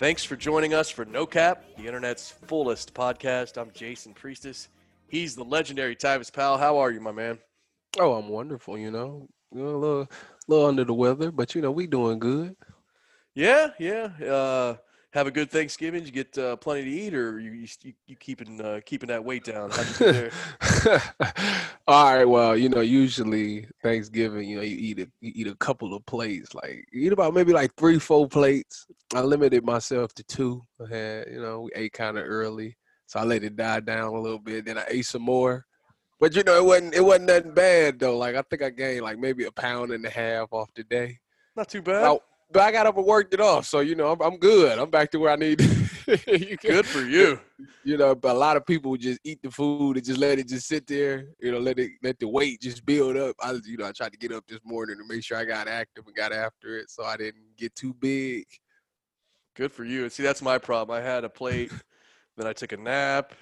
Thanks for joining us for No Cap, the internet's fullest podcast. I'm Jason Priestas. He's the legendary Tyvis Powell. How are you, my man? Oh, I'm wonderful. You know, a little, little under the weather, but you know we doing good. Yeah, yeah. Uh, have a good Thanksgiving. You get uh, plenty to eat, or you you, you keeping uh, keeping that weight down? All right. Well, you know, usually Thanksgiving, you know, you eat a you eat a couple of plates. Like you eat about maybe like three, four plates. I limited myself to two. I had, you know, we ate kind of early, so I let it die down a little bit. Then I ate some more. But you know, it wasn't it wasn't nothing bad though. Like I think I gained like maybe a pound and a half off the day. Not too bad but I got up and worked it off. So you know, I'm, I'm good. I'm back to where I need. good for you. You know, but a lot of people just eat the food and just let it just sit there. You know, let it let the weight just build up. I you know I tried to get up this morning to make sure I got active and got after it, so I didn't get too big. Good for you. See, that's my problem. I had a plate, then I took a nap.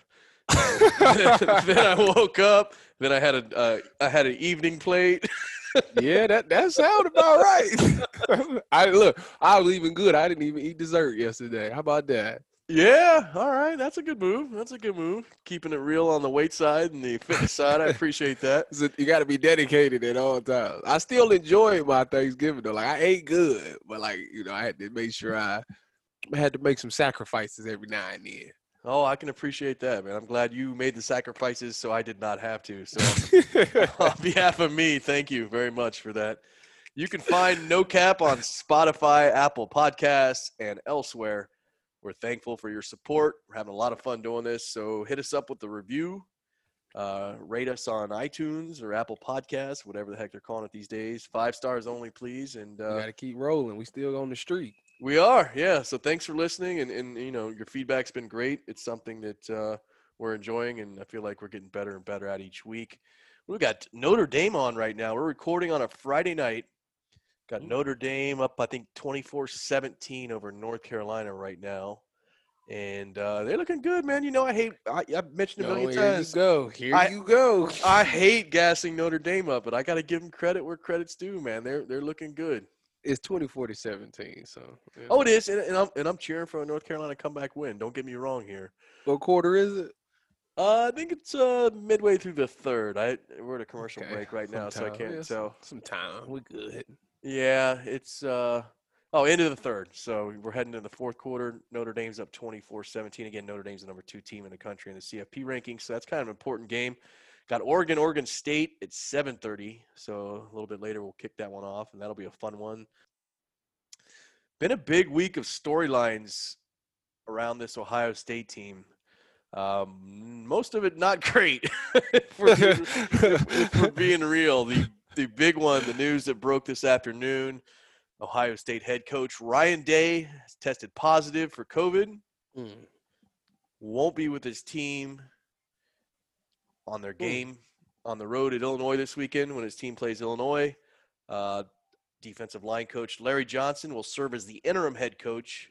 then I woke up. Then I had a uh, I had an evening plate yeah, that that sounds about right. I look, I was even good. I didn't even eat dessert yesterday. How about that? Yeah, all right. That's a good move. That's a good move. Keeping it real on the weight side and the fitness side. I appreciate that. So you got to be dedicated at all times. I still enjoy my Thanksgiving though. Like I ate good, but like you know, I had to make sure I, I had to make some sacrifices every now and then. Oh, I can appreciate that, man. I'm glad you made the sacrifices so I did not have to. So, on behalf of me, thank you very much for that. You can find No Cap on Spotify, Apple Podcasts, and elsewhere. We're thankful for your support. We're having a lot of fun doing this. So, hit us up with the review. Uh, rate us on iTunes or Apple Podcasts, whatever the heck they're calling it these days. Five stars only, please. And uh, got to keep rolling. We still on the street. We are, yeah. So thanks for listening, and, and you know your feedback's been great. It's something that uh, we're enjoying, and I feel like we're getting better and better at each week. We've got Notre Dame on right now. We're recording on a Friday night. Got Notre Dame up, I think, 24-17 over North Carolina right now. And uh, they're looking good, man. You know, I hate. I, have mentioned a million no, here times. You go. Here I, you go. I hate gassing Notre Dame up, but I got to give them credit where credit's due, man. They're they're looking good it's 24 to 17. So. Yeah. Oh, it is, and, and, I'm and I'm cheering for a North Carolina comeback win. Don't get me wrong here. What quarter is it? Uh, I think it's uh midway through the third. I we're at a commercial okay. break right now, so I can't yeah, tell. Some time, we good. Yeah, it's uh oh end of the third. So we're heading to the fourth quarter. Notre Dame's up 24-17. Again, Notre Dame's the number two team in the country in the CFP ranking, so that's kind of an important game. Got Oregon, Oregon State at 7:30. So a little bit later, we'll kick that one off, and that'll be a fun one. Been a big week of storylines around this Ohio State team. Um, most of it not great. for, we're, being real, the the big one, the news that broke this afternoon. Ohio State head coach Ryan Day has tested positive for COVID. Mm. Won't be with his team on their game on the road at Illinois this weekend when his team plays Illinois. Uh, defensive line coach Larry Johnson will serve as the interim head coach.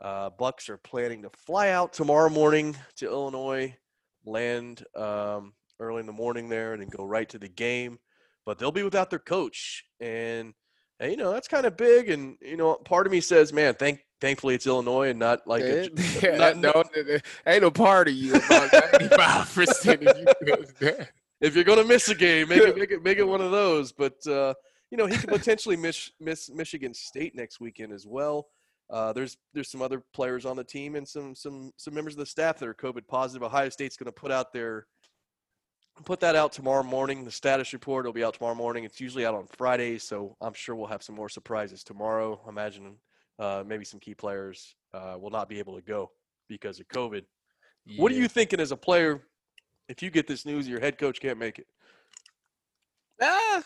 Uh, Bucks are planning to fly out tomorrow morning to Illinois, land um, early in the morning there, and then go right to the game. But they'll be without their coach, and, and you know that's kind of big. And you know, part of me says, "Man, thank thankfully it's Illinois and not like a, yeah, not, no, ain't no party you about ninety five percent If you're gonna miss a game, make it make it make it one of those. But uh, you know he could potentially miss miss Michigan State next weekend as well. Uh, there's there's some other players on the team and some some some members of the staff that are COVID positive. Ohio State's going to put out their put that out tomorrow morning. The status report will be out tomorrow morning. It's usually out on Fridays, so I'm sure we'll have some more surprises tomorrow. Imagine uh, maybe some key players uh, will not be able to go because of COVID. Yeah. What are you thinking as a player if you get this news your head coach can't make it? Ah,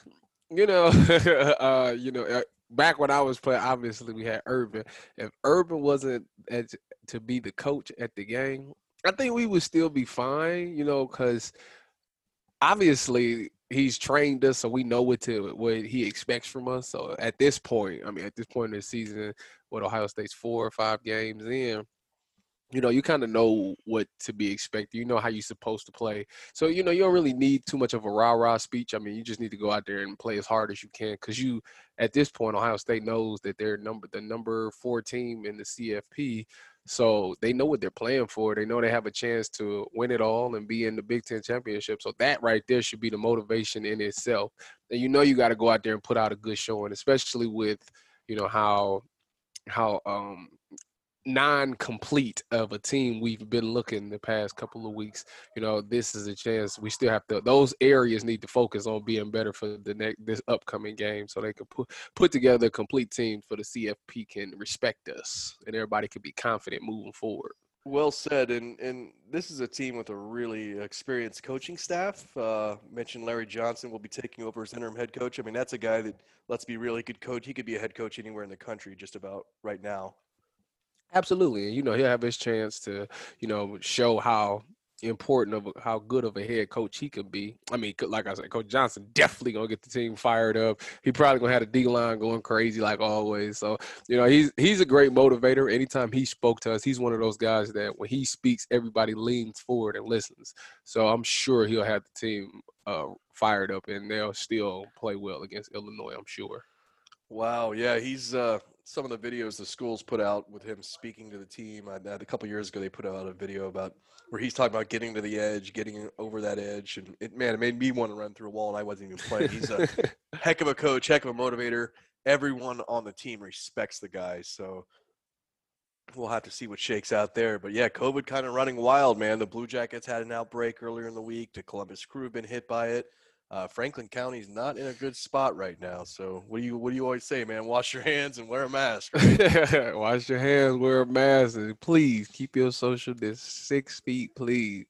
you know, uh, you know, uh, back when I was playing, obviously we had Urban. If Urban wasn't as, to be the coach at the game, I think we would still be fine. You know, because obviously he's trained us, so we know what to what he expects from us. So at this point, I mean, at this point in the season, what Ohio State's four or five games in, you know, you kind of know what to be expected. You know how you're supposed to play. So, you know, you don't really need too much of a rah rah speech. I mean, you just need to go out there and play as hard as you can because you, at this point, Ohio State knows that they're number the number four team in the CFP. So they know what they're playing for. They know they have a chance to win it all and be in the Big Ten championship. So that right there should be the motivation in itself. And you know you got to go out there and put out a good showing, especially with you know how how um non-complete of a team we've been looking the past couple of weeks you know this is a chance we still have to those areas need to focus on being better for the next this upcoming game so they can put put together a complete team for the cfp can respect us and everybody can be confident moving forward. Well said and and this is a team with a really experienced coaching staff. Uh mentioned larry johnson will be taking over as interim head coach. I mean that's a guy that let's be really good coach he could be a head coach anywhere in the country just about right now Absolutely, and you know he'll have his chance to, you know, show how important of how good of a head coach he could be. I mean, like I said, Coach Johnson definitely gonna get the team fired up. He probably gonna have a D line going crazy like always. So you know he's he's a great motivator. Anytime he spoke to us, he's one of those guys that when he speaks, everybody leans forward and listens. So I'm sure he'll have the team uh, fired up and they'll still play well against Illinois. I'm sure. Wow, yeah, he's uh, some of the videos the schools put out with him speaking to the team. I, a couple years ago, they put out a video about where he's talking about getting to the edge, getting over that edge, and it man, it made me want to run through a wall, and I wasn't even playing. He's a heck of a coach, heck of a motivator. Everyone on the team respects the guy, so we'll have to see what shakes out there. But yeah, COVID kind of running wild, man. The Blue Jackets had an outbreak earlier in the week. The Columbus Crew have been hit by it uh, Franklin County's not in a good spot right now. So what do you what do you always say, man? Wash your hands and wear a mask. Right? Wash your hands, wear a mask, and please keep your social distance six feet, please.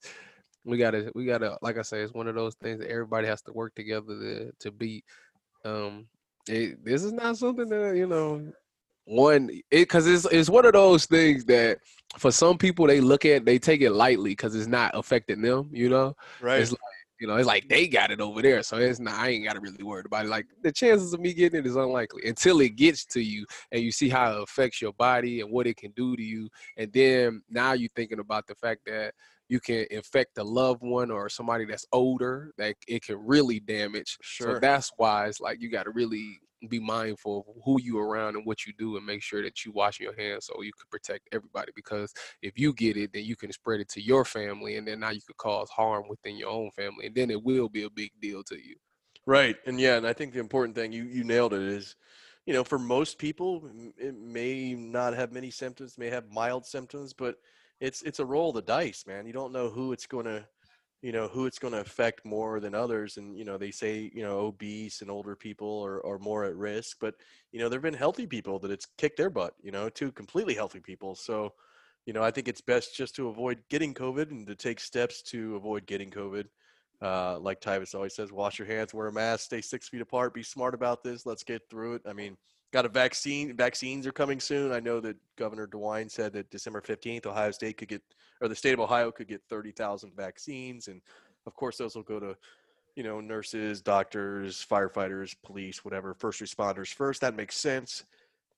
We gotta we gotta like I say, it's one of those things that everybody has to work together to to beat. Um, it, this is not something that you know one it because it's it's one of those things that for some people they look at they take it lightly because it's not affecting them you know right it's like you know, it's like they got it over there, so it's not. I ain't got to really worry about it. Like the chances of me getting it is unlikely until it gets to you and you see how it affects your body and what it can do to you, and then now you're thinking about the fact that you can infect a loved one or somebody that's older that it can really damage. Sure. So that's why it's like you got to really be mindful of who you around and what you do and make sure that you wash your hands so you can protect everybody because if you get it then you can spread it to your family and then now you could cause harm within your own family and then it will be a big deal to you right and yeah and i think the important thing you you nailed it is you know for most people it may not have many symptoms may have mild symptoms but it's it's a roll of the dice man you don't know who it's going to you know who it's going to affect more than others and you know they say you know obese and older people are, are more at risk but you know there have been healthy people that it's kicked their butt you know to completely healthy people so you know i think it's best just to avoid getting covid and to take steps to avoid getting covid. Uh, like Tyvis always says wash your hands wear a mask stay six feet apart be smart about this let's get through it. I mean got a vaccine. Vaccines are coming soon. I know that Governor DeWine said that December 15th, Ohio State could get, or the state of Ohio could get 30,000 vaccines. And of course, those will go to, you know, nurses, doctors, firefighters, police, whatever, first responders first. That makes sense.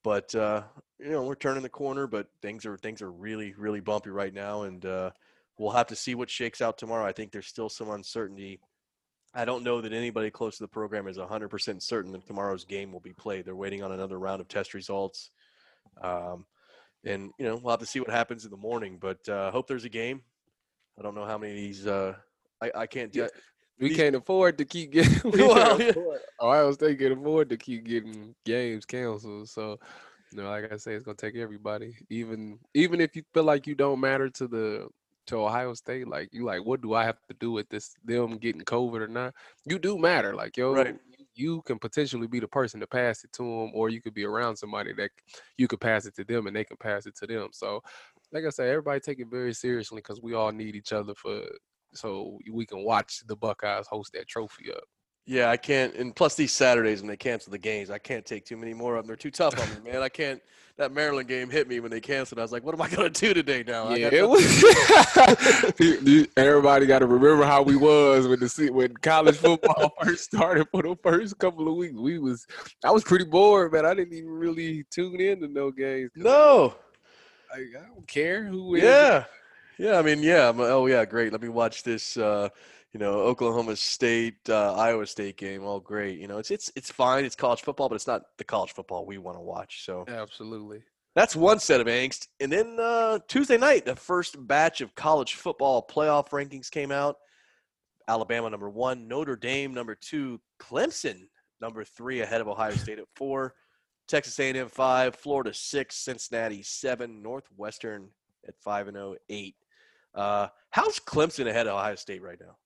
But, uh, you know, we're turning the corner, but things are, things are really, really bumpy right now. And, uh, we'll have to see what shakes out tomorrow. I think there's still some uncertainty I don't know that anybody close to the program is 100% certain that tomorrow's game will be played. They're waiting on another round of test results. Um, and, you know, we'll have to see what happens in the morning, but I uh, hope there's a game. I don't know how many of these, uh, I, I can't do We these... can't afford to keep getting, well, yeah. Ohio State can afford to keep getting games canceled. So, you know, like I say, it's gonna take everybody. Even even if you feel like you don't matter to the to Ohio State, like you like, what do I have to do with this them getting COVID or not? You do matter. Like, yo, right. you can potentially be the person to pass it to them, or you could be around somebody that you could pass it to them and they can pass it to them. So, like I said, everybody take it very seriously because we all need each other for so we can watch the Buckeyes host that trophy up. Yeah, I can't. And plus, these Saturdays when they cancel the games, I can't take too many more of them. They're too tough on me, man. I can't. That Maryland game hit me when they canceled. I was like, what am I going to do today now? Yeah, it was. Everybody got to remember how we was when the when college football first started for the first couple of weeks. We was I was pretty bored, man. I didn't even really tune in to no games. No. Like, I don't care who wins. Yeah, yeah. I mean, yeah. I'm, oh, yeah. Great. Let me watch this. Uh, you know, Oklahoma State, uh, Iowa State game. All great. You know, it's it's it's fine. It's college football, but it's not the college football we want to watch. So Absolutely. that's one set of angst. And then uh, Tuesday night, the first batch of college football playoff rankings came out. Alabama number one, Notre Dame number two, Clemson number three, ahead of Ohio State at four, Texas A&M five, Florida six, Cincinnati seven, Northwestern at five and zero eight. Uh, how's Clemson ahead of Ohio State right now?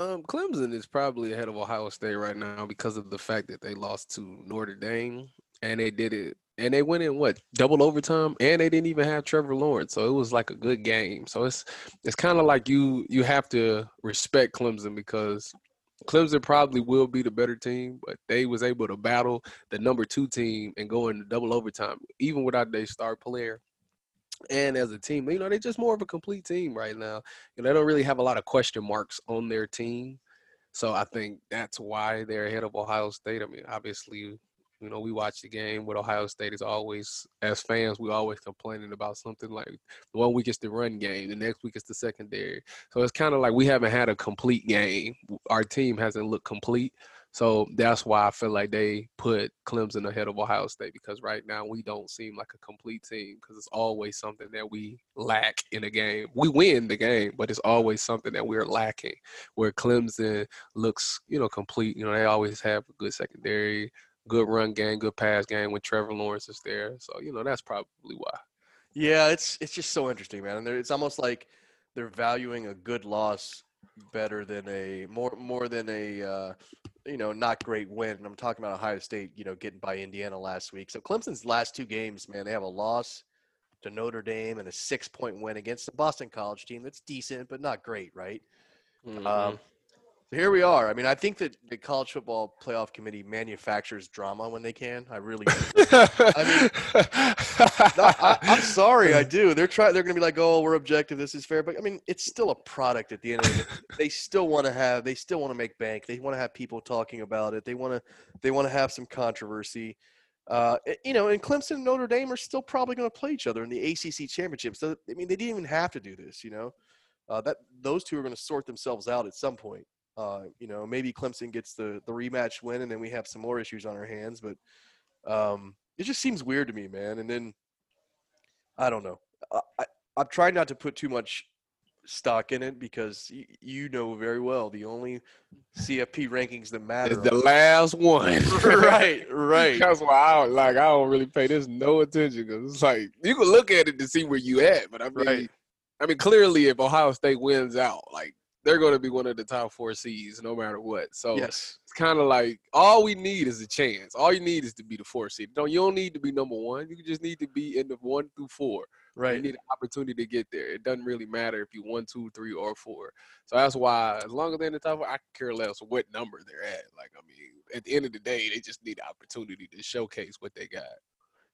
Um, Clemson is probably ahead of Ohio State right now because of the fact that they lost to Notre Dame and they did it and they went in what double overtime and they didn't even have Trevor Lawrence, so it was like a good game. So it's it's kind of like you you have to respect Clemson because Clemson probably will be the better team, but they was able to battle the number two team and go into double overtime even without their star player. And as a team, you know, they're just more of a complete team right now. Know, they don't really have a lot of question marks on their team. So I think that's why they're ahead of Ohio State. I mean, obviously, you know, we watch the game with Ohio State is always, as fans, we always complaining about something like one week it's the run game, the next week it's the secondary. So it's kind of like we haven't had a complete game. Our team hasn't looked complete. So that's why I feel like they put Clemson ahead of Ohio State because right now we don't seem like a complete team because it's always something that we lack in a game. We win the game, but it's always something that we're lacking. Where Clemson looks, you know, complete. You know, they always have a good secondary, good run game, good pass game when Trevor Lawrence is there. So you know that's probably why. Yeah, it's it's just so interesting, man. And it's almost like they're valuing a good loss better than a more more than a uh, you know not great win. And I'm talking about Ohio State, you know, getting by Indiana last week. So Clemson's last two games, man, they have a loss to Notre Dame and a six point win against the Boston College team that's decent but not great, right? Mm-hmm. Um, so here we are. I mean, I think that the college football playoff committee manufactures drama when they can. I really do. I No, I, I'm sorry, I do. They're trying. They're going to be like, "Oh, we're objective. This is fair." But I mean, it's still a product at the end of the day. They still want to have. They still want to make bank. They want to have people talking about it. They want to. They want to have some controversy. Uh, eh, you know, and Clemson and Notre Dame are still probably going to play each other in the ACC championship. So I mean, they didn't even have to do this. You know, uh, that those two are going to sort themselves out at some point. Uh, you know, maybe Clemson gets the the rematch win, and then we have some more issues on our hands. But um, it just seems weird to me, man. And then I don't know. I, I, I'm trying not to put too much stock in it because y- you know very well the only CFP rankings that matter. It's the last one. right, right. That's why I don't, like I don't really pay this no attention because it's like you can look at it to see where you at, but I mean, Right. I mean clearly if Ohio State wins out, like they're going to be one of the top four seeds no matter what. So Yes. it's kind of like all we need is a chance. All you need is to be the four seed. Don't you don't need to be number one. You just need to be in the one through four. Right. You need an opportunity to get there. It doesn't really matter if you one, two, three, or four. So that's why, as long as they're in the top, four, I care less what number they're at. Like, I mean, at the end of the day, they just need an opportunity to showcase what they got.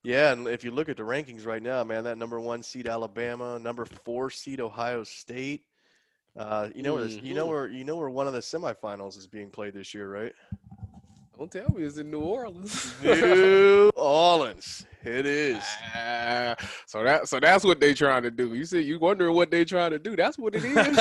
Yeah, and if you look at the rankings right now, man, that number one seed Alabama, number four seed Ohio State. Uh, you know, where this- you know Mhm. where you know where one of the semifinals is being played this year, right? Don't tell me it's in New Orleans. New Orleans. It is. Ah, so that so that's what they're trying to do. You see, you wondering what they're trying to do. That's what it is.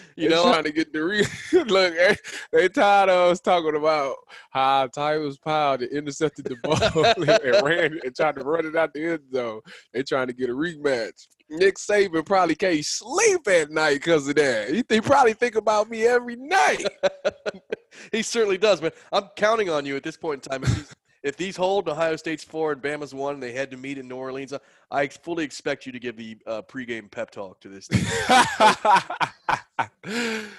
you know, trying to get the re- look. They, they tired of us talking about how Tyvis Powell intercepted the ball and ran and tried to run it out the end zone. They trying to get a rematch. Nick Saban probably can't sleep at night because of that. He, he probably think about me every night. he certainly does, man. I'm counting on you at this point in time. If these, if these hold, Ohio State's four and Bama's one, and they had to meet in New Orleans, I fully expect you to give the uh, pregame pep talk to this team.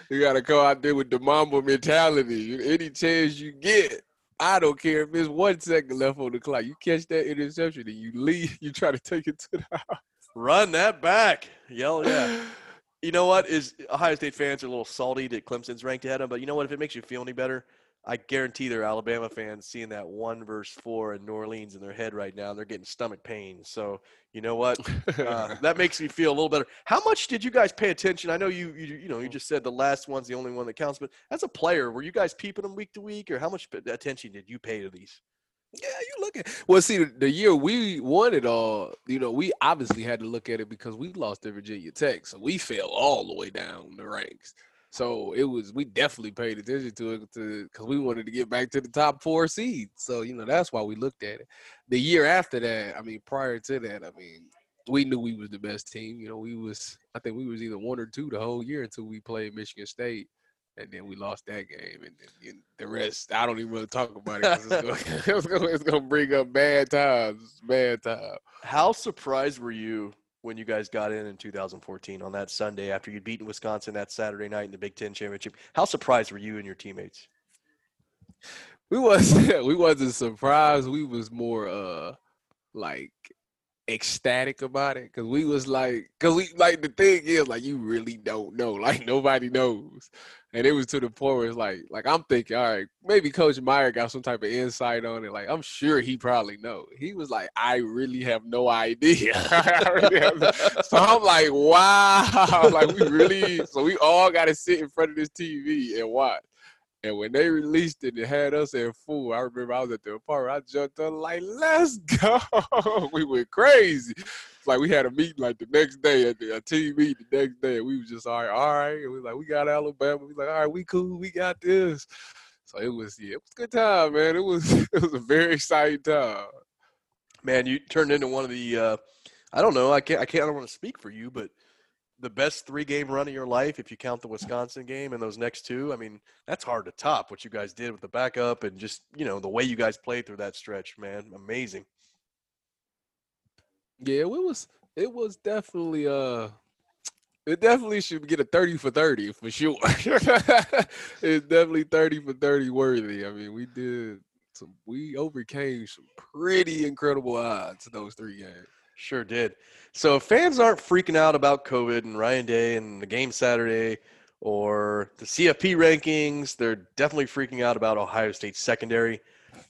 you gotta go out there with the Mamba mentality. Any chance you get, I don't care if it's one second left on the clock. You catch that interception and you leave. You try to take it to the house. Run that back. Yell, yeah. You know what? Is Ohio State fans are a little salty that Clemson's ranked ahead of them, but you know what? If it makes you feel any better, I guarantee they're Alabama fans seeing that one verse four in New Orleans in their head right now. They're getting stomach pain. So you know what? Uh, that makes me feel a little better. How much did you guys pay attention? I know you, you, you know, you just said the last one's the only one that counts, but as a player, were you guys peeping them week to week, or how much attention did you pay to these? Yeah, you look at well. See, the, year we won it all, you know, we obviously had to look at it because we lost to Virginia Tech, so we fell all the way down the ranks. So it was we definitely paid attention to it because we wanted to get back to the top four seeds. So you know that's why we looked at it. The year after that, I mean, prior to that, I mean, we knew we was the best team. You know, we was I think we was either one or two the whole year until we played Michigan State and then we lost that game, and then the rest I don't even want to talk about it it's, it's, it's gonna, bring up bad times, bad time. How surprised were you when you guys got in in 2014 on that Sunday after you'd beaten Wisconsin that Saturday night in the Big Ten championship? How surprised were you and your teammates? We was we wasn't surprised. We was more uh like ecstatic about it because we was like because we like the thing is like you really don't know like nobody knows and it was to the point where it's like like i'm thinking all right maybe coach meyer got some type of insight on it like i'm sure he probably know he was like i really have no idea so i'm like wow like we really so we all got to sit in front of this tv and watch and when they released it, it had us in full. I remember I was at the apartment. I jumped up like, "Let's go!" we went crazy. Like we had a meeting like the next day at the a team meeting the next day. We was just all right, all right. And we like, we got Alabama. We like, all right, we cool. We got this. So it was yeah, it was a good time, man. It was it was a very exciting time. Man, you turned into one of the. Uh, I don't know. I can't. I can't. I don't want to speak for you, but the best three game run of your life if you count the Wisconsin game and those next two. I mean, that's hard to top what you guys did with the backup and just, you know, the way you guys played through that stretch, man. Amazing. Yeah, it was it was definitely uh it definitely should get a 30 for 30 for sure. it's definitely 30 for 30 worthy. I mean, we did some we overcame some pretty incredible odds those three games. Sure did. So fans aren't freaking out about COVID and Ryan Day and the game Saturday or the CFP rankings. They're definitely freaking out about Ohio State secondary.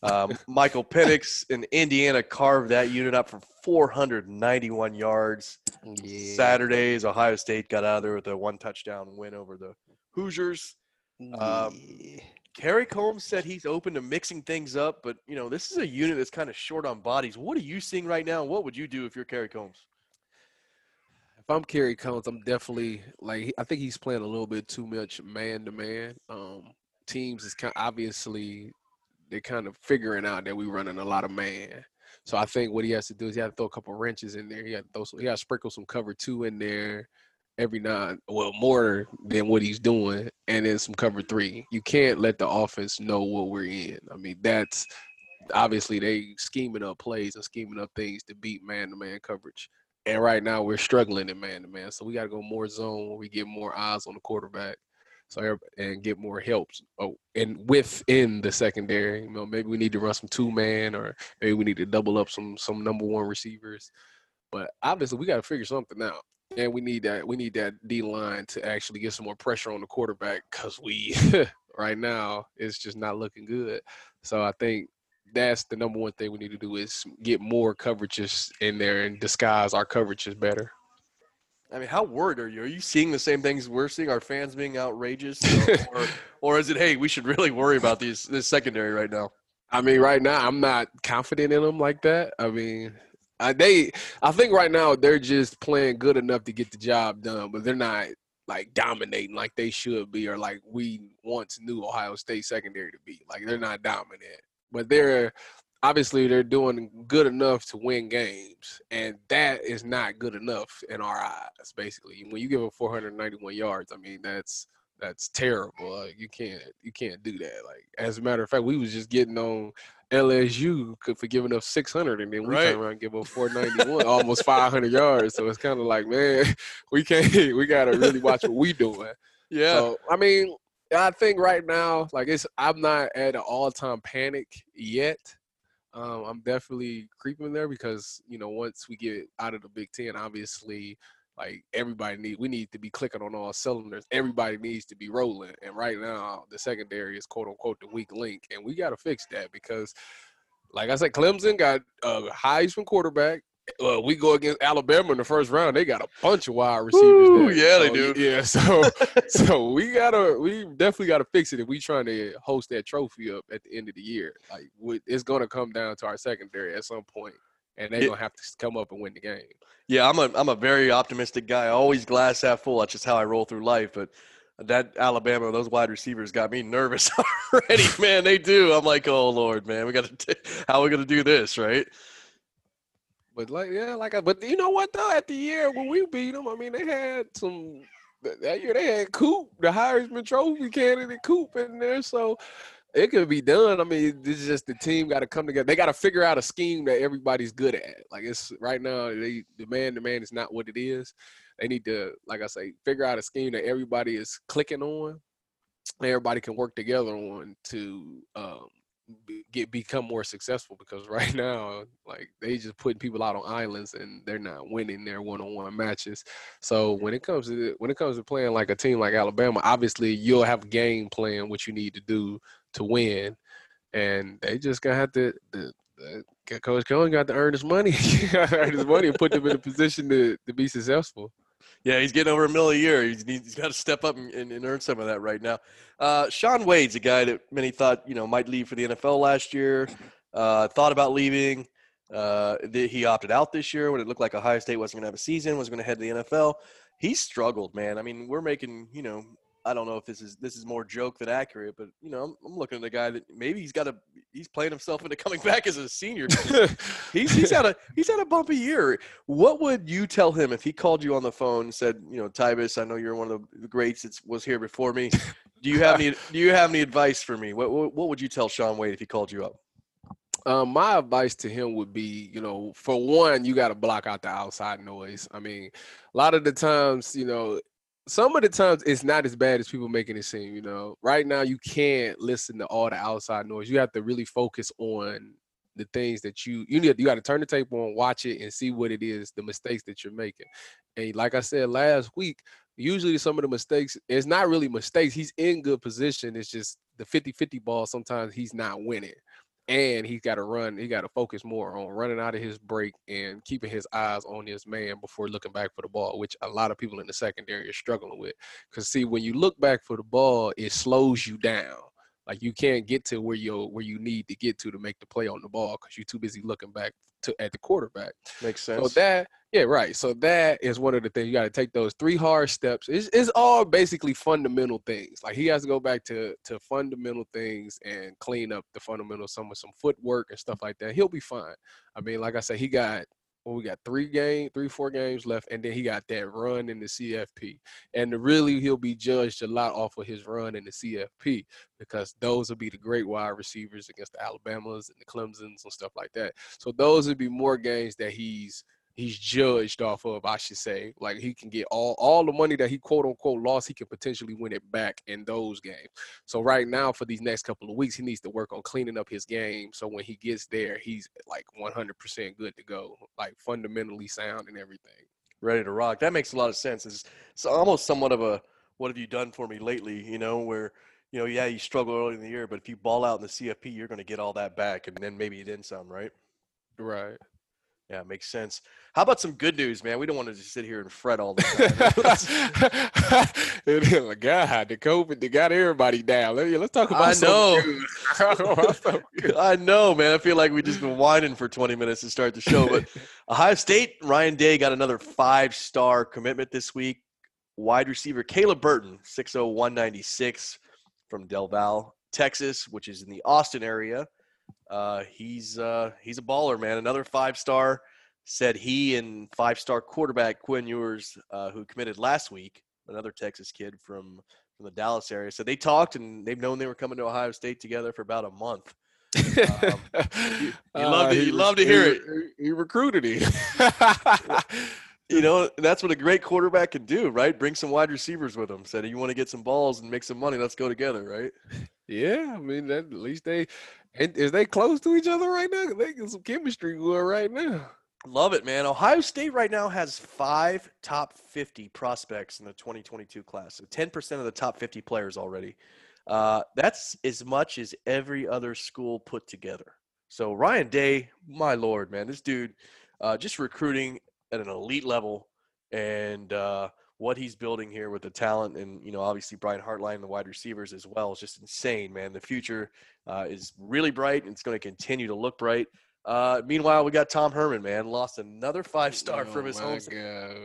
Um, Michael Penix in Indiana carved that unit up for 491 yards. Yeah. Saturdays, Ohio State got out of there with a one touchdown win over the Hoosiers. Um, yeah. Kerry Coombs said he's open to mixing things up, but you know this is a unit that's kind of short on bodies. What are you seeing right now? What would you do if you're Kerry Coombs? If I'm Kerry Coombs, I'm definitely like I think he's playing a little bit too much man to man. Um, teams is kind of, obviously they're kind of figuring out that we're running a lot of man. So I think what he has to do is he has to throw a couple wrenches in there. He has to throw some, he has to sprinkle some cover two in there every nine, well, more than what he's doing, and then some cover three. You can't let the offense know what we're in. I mean, that's obviously they scheming up plays and scheming up things to beat man to man coverage. And right now we're struggling in man to man. So we got to go more zone where we get more eyes on the quarterback. So and get more helps. Oh, and within the secondary, you know, maybe we need to run some two man, or maybe we need to double up some some number one receivers. But obviously, we got to figure something out and we need that we need that D line to actually get some more pressure on the quarterback because we right now it's just not looking good. So I think that's the number one thing we need to do is get more coverages in there and disguise our coverages better. I mean, how worried are you? Are you seeing the same things we're seeing? Our fans being outrageous, or, or is it, hey, we should really worry about these this secondary right now? I mean, right now I'm not confident in them like that. I mean, uh, they, I think right now they're just playing good enough to get the job done, but they're not like dominating like they should be, or like we once knew Ohio State secondary to be. Like they're not dominant, but they're obviously they're doing good enough to win games, and that is not good enough in our eyes. Basically, when you give up 491 yards, I mean that's that's terrible. Like, you can't you can't do that. Like as a matter of fact, we was just getting on LSU for giving up 600, and then we right. turn around and give up 491, almost 500 yards. So it's kind of like, man, we can't. We gotta really watch what we doing. Yeah. So I mean, I think right now, like it's, I'm not at an all-time panic yet. Um, I'm definitely creeping there because you know once we get out of the Big Ten, obviously like everybody need we need to be clicking on all cylinders. Everybody needs to be rolling. And right now the secondary is quote unquote the weak link. And we gotta fix that because like I said, Clemson got a Heisman quarterback well, we go against Alabama in the first round. They got a bunch of wide receivers. There. yeah, they do. Yeah, so so we gotta, we definitely gotta fix it if we trying to host that trophy up at the end of the year. Like, we, it's gonna come down to our secondary at some point, and they're gonna have to come up and win the game. Yeah, I'm a I'm a very optimistic guy. Always glass half full. That's just how I roll through life. But that Alabama, those wide receivers got me nervous already. Man, they do. I'm like, oh lord, man, we got to. How are we gonna do this, right? But like, yeah, like, I, but you know what though? At the year when we beat them, I mean, they had some. That year they had Coop, the Heisman Trophy candidate Coop in there, so it could be done. I mean, this is just the team got to come together. They got to figure out a scheme that everybody's good at. Like it's right now, they the man, the man is not what it is. They need to, like I say, figure out a scheme that everybody is clicking on. and Everybody can work together on to um, be- get become more successful because right now like they just putting people out on islands and they're not winning their one-on-one matches. So when it comes to when it comes to playing like a team like alabama obviously you'll have a game plan what you need to do to win and they just gonna have to the, the coach cohen got to earn his money. Earn his money and put them in a position to, to be successful Yeah, he's getting over a mill a year. He's, he's got to step up and, and, and earn some of that right now. Uh, Shaun Wade's a guy that many thought you know might leave for the NFL last year. Uh, thought about leaving. Uh, th- he opted out this year when it looked like Ohio State wasn't going to have a season, was going to head to the NFL. He struggled, man. I mean, we're making you know. I don't know if this is this is more joke than accurate, but you know, I'm, I'm looking at a guy that maybe he's got a he's playing himself into coming back as a senior. He's he's had a he's had a bumpy year. What would you tell him if he called you on the phone and said, you know, Tyvis, I know you're one of the greats that was here before me. Do you have any Do you have any advice for me? What what, what would you tell Shaun Wade if he called you up? Um, my advice to him would be, you know, for one, you got to block out the outside noise. I mean, a lot of the times, you know, some of the times it's not as bad as people making it seem. You know, right now you can't listen to all the outside noise. You have to really focus on the things that you you need. You got to turn the tape on, watch it, and see what it is, the mistakes that you're making. And like I said last week, usually some of the mistakes, it's not really mistakes. He's in good position. It's just the 50-50 ball. Sometimes he's not winning and he's got to run. He got to focus more on running out of his break and keeping his eyes on his man before looking back for the ball, which a lot of people in the secondary are struggling with. Because see, when you look back for the ball, it slows you down. Like you can't get to where you where you need to get to to make the play on the ball because you're too busy looking back to at the quarterback. Makes sense. So that, yeah, right. So that is one of the things you got to take those three hard steps. It's, it's all basically fundamental things. Like he has to go back to to fundamental things and clean up the fundamentals, some with some footwork and stuff like that. He'll be fine. I mean, like I said, he got well, we got three game, three four games left, and then he got that run in the CFP. And really, he'll be judged a lot off of his run in the CFP because those will be the great wide receivers against the Alabamas and the Clemsons and stuff like that. So those would be more games that he's he's judged off of, I should say. Like he can get all all the money that he quote unquote lost, he can potentially win it back in those games. So right now, for these next couple of weeks, he needs to work on cleaning up his game. So when he gets there, he's like 100% good to go, like fundamentally sound and everything. Ready to rock. That makes a lot of sense. It's, it's almost somewhat of a what have you done for me lately? You know, where you know, yeah, you struggle early in the year, but if you ball out in the CFP, you're going to get all that back, and then maybe then some, right? Right. Yeah, makes sense. How about some good news, man? We don't want to just sit here and fret all the time. Oh, God, the COVID, they got everybody down. Let- Let's talk about I know. good. Talk about something good. I know, man. I feel like we just been whining for 20 minutes to start the show. But Ohio State, Ryan Day got another five star commitment this week. Wide receiver Caleb Burton, 60196 from Del Valle, Texas, which is in the Austin area. Uh, he's uh, he's a baller, man. Another five star. Said he and five star quarterback Quinn Ewers, uh, who committed last week, another Texas kid from from the Dallas area. So they talked and they've known they were coming to Ohio State together for about a month. Um, you- you love to- he you re- love to he hear re- He recruited him. You know, that's what a great quarterback can do, right? Bring some wide receivers with him. Said, you want to get some balls and make some money, let's go together, right? Yeah, I mean, that, at least they and is they close to each other right now? They get some chemistry going right now. Love it, man. Ohio State right now has five top 50 prospects in the 2022 class. So 10% of the top 50 players already. Uh, that's as much as every other school put together. So Ryan Day, my lord, man, this dude, uh, just recruiting at an elite level and uh, what he's building here with the talent and you know obviously Brian Hartline the wide receivers as well is just insane, man. The future uh, is really bright and it's going to continue to look bright. Uh, meanwhile, we got Tom Herman, man, lost another five star Oh from his home.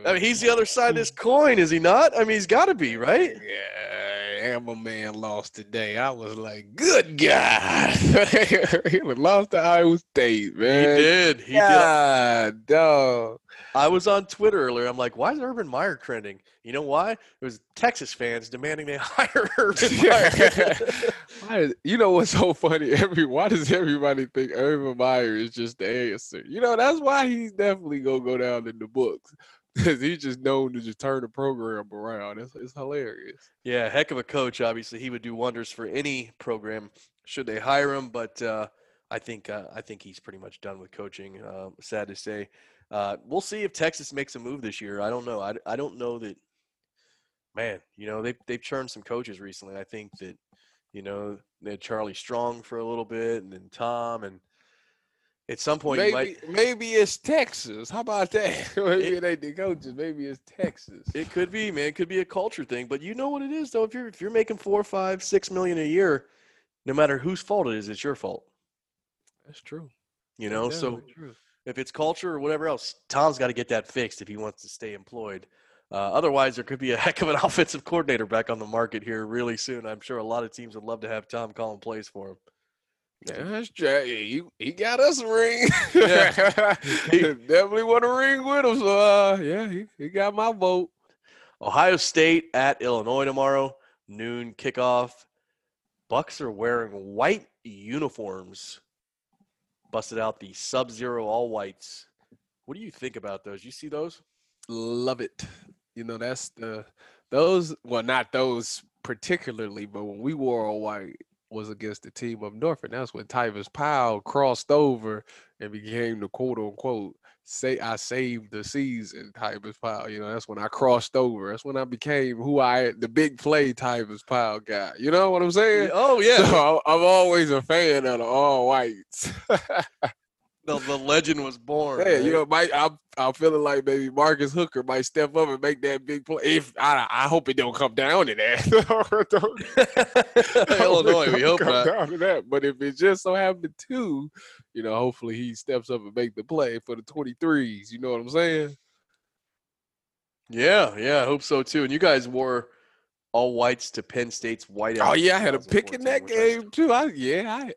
I mean, he's the other side of this coin, is he not? I mean, he's got to be, right? Yeah, Amber man lost today. I was like, good God. he lost to Iowa State, man. He did. He did. Dog. I was on Twitter earlier. I'm like, why is Urban Meyer trending? You know why? It was Texas fans demanding they hire Urban Meyer. Why is- you know what's so funny? Every why does everybody think Urban Meyer is just the answer? You know that's why he's definitely gonna go down in the books because he's just known to just turn the program around. It's, it's hilarious. yeah, heck of a coach. Obviously, he would do wonders for any program should they hire him. But uh, I think uh, I think he's pretty much done with coaching. Uh, sad to say. Uh, we'll see if Texas makes a move this year. I don't know. I, I don't know that. Man, you know they've they've churned some coaches recently. I think that you know they had Charlie Strong for a little bit, and then Tom, and at some point you maybe might. maybe it's Texas. How about that? maybe It- it ain't the coaches. Maybe it's Texas. It could be, man. It could be a culture thing. But you know what it is, though. If you're if you're making four, five, six million a year, no matter whose fault it is, it's your fault. That's true. You That's know. So true. if it's culture or whatever else, Tom's got to get that fixed if he wants to stay employed. Uh, otherwise, there could be a heck of an offensive coordinator back on the market here really soon. I'm sure a lot of teams would love to have Tom calling plays for him. Yeah, that's Jack. He, he got us a ring. Yeah. He- Definitely want a ring with him. So uh, yeah, he, he got my vote. Ohio State at Illinois tomorrow, noon kickoff. Bucks are wearing white uniforms. Busted out the Sub-Zero all whites. What do you think about those? You see those? Love it. You know, that's the those well, not those particularly, but when we wore all white was against the team up north, and that's when Tyvis Powell crossed over and became the quote unquote say I saved the season Tyvis Powell. You know, that's when I crossed over. That's when I became who I the big play Tyvis Powell guy. You know what I'm saying? Oh yeah. So I'm always a fan of the all whites. the, the legend was born. Yeah, you know, might I'm I'm feeling like maybe Marcus Hooker might step up and make that big play. If I I hope it don't come down to that. Don't- I hope it Illinois, we hope not. down to that. But if it just so happened to, you know, hopefully he steps up and make the play for the 23s. You know what I'm saying? Yeah, yeah, I hope so too. And you guys wore all whites to Penn State's white. Oh yeah, I had a pick in that 2014, which I game too. I yeah, I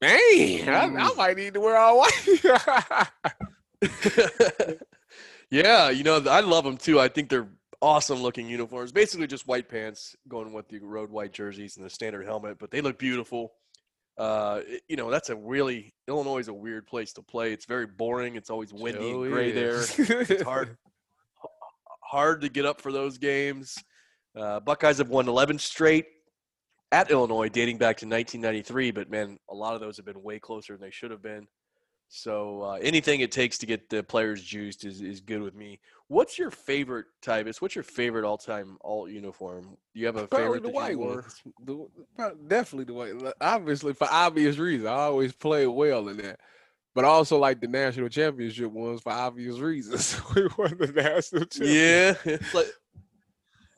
man, I, I Mm. might need to wear all white. yeah, you know, I love them too. I think they're awesome looking uniforms. Basically, just white pants going with the road white jerseys and the standard helmet, but they look beautiful. Uh, you know, that's a really Illinois is a weird place to play. It's very boring. It's always windy and gray there. It's hard, hard to get up for those games. Uh, Buckeyes have won 11 straight at Illinois, dating back to 1993. But man, a lot of those have been way closer than they should have been. So uh, anything it takes to get the players juiced is, is good with me. What's your favorite, Tyvis? What's your favorite all-time alt uniform? Do you have a Probably favorite the white one. The, definitely the white. Obviously, for obvious reasons, I always play well in that. But I also like the national championship ones for obvious reasons. we won the national championship. Yeah, it's like